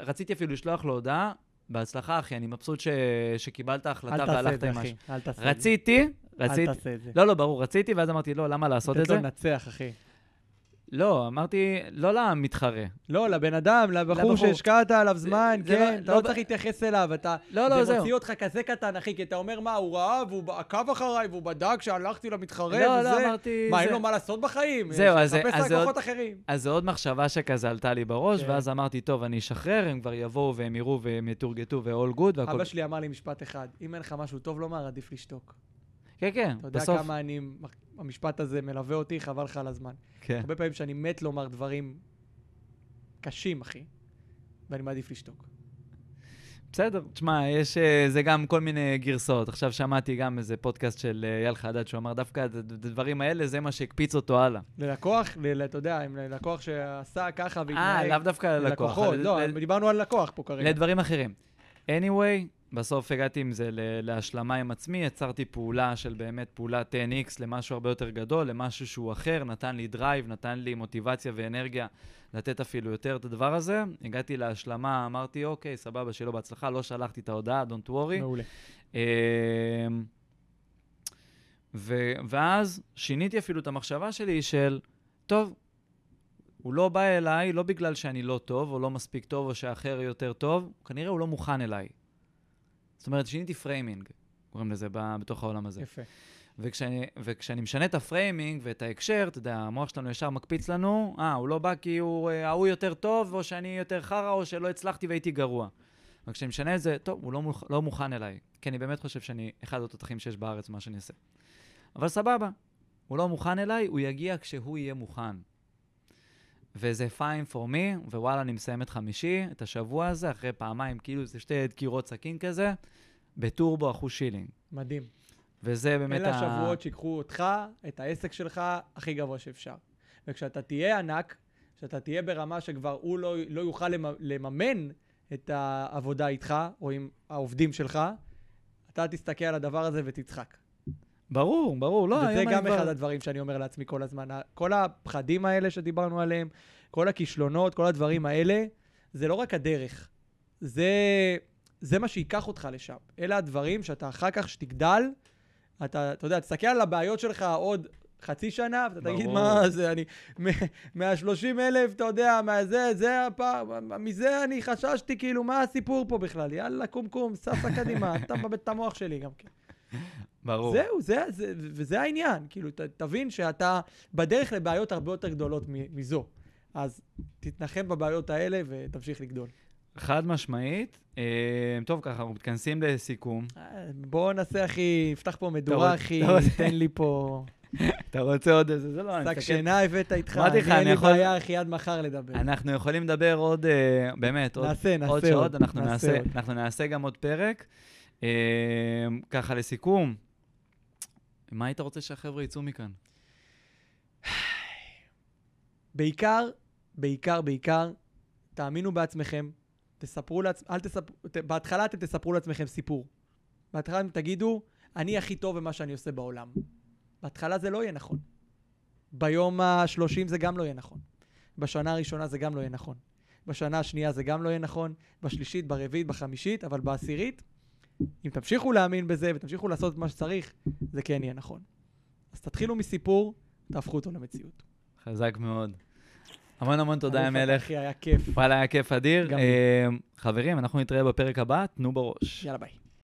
רציתי אפילו לשלוח לו הודעה, בהצלחה, אחי, אני מבסוט ש... שקיבלת החלטה אל תעשה את והלכת זה, עם אחי. משהו. אל תעשה את זה. רציתי, אל רציתי, תעשה את זה. לא, לא, ברור, רציתי, ואז אמרתי, לא, למה לעשות את לתת לו זה? לנצח, אחי. לא, אמרתי, לא למתחרה. לא, לבן אדם, לבחור. שהשקעת עליו זמן, זה כן, לא- אתה לא לא צריך להתייחס אליו, אתה... לא, לא, זה זהו. מוציא אותך כזה קטן, אחי, כי אתה אומר, מה, הוא ראה והוא עקב אחריי והוא בדק שהלכתי למתחרה לא, וזה... לא, אמרתי... מה, זה- אין לו מה לעשות בחיים? זהו, אז- אז זה עוד- אחרים. אז זו עוד מחשבה שכזה עלתה לי בראש, כן. ואז אמרתי, טוב, אני אשחרר, הם כבר יבואו והם יראו והם יתורגטו ו-all good והכל... אבא שלי אמר לי משפט אחד, אם אין לך משהו טוב לומר, עדיף לשתוק. כן, כן, אתה יודע בסוף... כמה אני... המשפט הזה מלווה אותי, חבל לך על הזמן. כן. הרבה פעמים שאני מת לומר דברים קשים, אחי, ואני מעדיף לשתוק. בסדר, תשמע, יש, אה, זה גם כל מיני גרסאות. עכשיו שמעתי גם איזה פודקאסט של אה, אייל חדד, שהוא אמר דווקא את הדברים האלה, זה מה שהקפיץ אותו הלאה. ללקוח, ל- אתה יודע, אם ללקוח שעשה ככה אה. לאו דווקא ללקוח. ללקוחות, לא, ל- דיברנו על לקוח פה כרגע. לדברים אחרים. anyway, בסוף הגעתי עם זה להשלמה עם עצמי, יצרתי פעולה של באמת פעולה 10X למשהו הרבה יותר גדול, למשהו שהוא אחר, נתן לי drive, נתן לי מוטיבציה ואנרגיה לתת אפילו יותר את הדבר הזה. הגעתי להשלמה, אמרתי, אוקיי, סבבה, לו בהצלחה, לא שלחתי את ההודעה, don't worry. מעולה. אמ, ו- ואז שיניתי אפילו את המחשבה שלי של, טוב, הוא לא בא אליי לא בגלל שאני לא טוב, או לא מספיק טוב, או שהאחר יותר טוב, כנראה הוא לא מוכן אליי. זאת אומרת, שיניתי framing, קוראים לזה ב- בתוך העולם הזה. יפה. וכשאני, וכשאני משנה את ה framing ואת ההקשר, אתה יודע, המוח שלנו ישר מקפיץ לנו, אה, הוא לא בא כי הוא, אה, ההוא יותר טוב, או שאני יותר חרא, או שלא הצלחתי והייתי גרוע. וכשאני משנה את זה, טוב, הוא לא, מוכ, לא מוכן אליי, כי אני באמת חושב שאני אחד התותחים שיש בארץ, מה שאני אעשה. אבל סבבה, הוא לא מוכן אליי, הוא יגיע כשהוא יהיה מוכן. וזה fine for me, ווואלה, אני מסיים את חמישי, את השבוע הזה, אחרי פעמיים, כאילו זה שתי דקירות סכין כזה, בטורבו אחוז שילינג. מדהים. וזה באמת אלה השבועות שיקחו אותך, את העסק שלך, הכי גבוה שאפשר. וכשאתה תהיה ענק, כשאתה תהיה ברמה שכבר הוא לא, לא יוכל למ- לממן את העבודה איתך, או עם העובדים שלך, אתה תסתכל על הדבר הזה ותצחק. ברור, ברור, לא, וזה גם. אחד הדברים שאני אומר לעצמי כל הזמן. כל הפחדים האלה שדיברנו עליהם, כל הכישלונות, כל הדברים האלה, זה לא רק הדרך. זה, זה מה שייקח אותך לשם. אלה הדברים שאתה אחר כך, שתגדל, אתה, אתה יודע, תסתכל על הבעיות שלך עוד חצי שנה, ואתה תגיד, ברור. מה זה, אני, מה-30 אלף, אתה יודע, מהזה, זה הפעם, מזה אני חששתי, כאילו, מה הסיפור פה בכלל? יאללה, קום קום, ססה קדימה, אתה מבט את המוח שלי גם כן. ברור. זהו, זה, זה, וזה העניין. כאילו, ת, תבין שאתה בדרך לבעיות הרבה יותר גדולות מזו. אז תתנחם בבעיות האלה ותמשיך לגדול. חד משמעית. אה, טוב, ככה, אנחנו מתכנסים לסיכום. אה, בוא נעשה, אחי, נפתח פה מדורה, אחי, תן לי פה... אתה רוצה עוד איזה? זה לא, אני שק מסתכל. שינה הבאת איתך, אמרתי לך, אני אין לי בעיה, אחי, עד מחר לדבר. אנחנו יכולים לדבר עוד, אה, באמת, עוד נעשה, נעשה עוד עוד. שעות, אנחנו נעשה. אנחנו נעשה גם עוד פרק. אה, ככה לסיכום, מה היית רוצה שהחבר'ה יצאו מכאן? בעיקר, בעיקר, בעיקר, תאמינו בעצמכם, תספרו לעצמכם, אל תספרו, ת, בהתחלה אתם תספרו לעצמכם סיפור. בהתחלה אתם תגידו, אני הכי טוב במה שאני עושה בעולם. בהתחלה זה לא יהיה נכון. ביום ה-30 זה גם לא יהיה נכון. בשנה הראשונה זה גם לא יהיה נכון. בשנה השנייה זה גם לא יהיה נכון. בשלישית, ברביעית, בחמישית, אבל בעשירית, אם תמשיכו להאמין בזה ותמשיכו לעשות את מה שצריך, זה כן יהיה נכון. אז תתחילו מסיפור, תהפכו אותו למציאות. חזק מאוד. המון המון תודה, יא אלוף, מלך. אחי, היה כיף. וואלה, היה כיף אדיר. אה, חברים, אנחנו נתראה בפרק הבא, תנו בראש. יאללה ביי.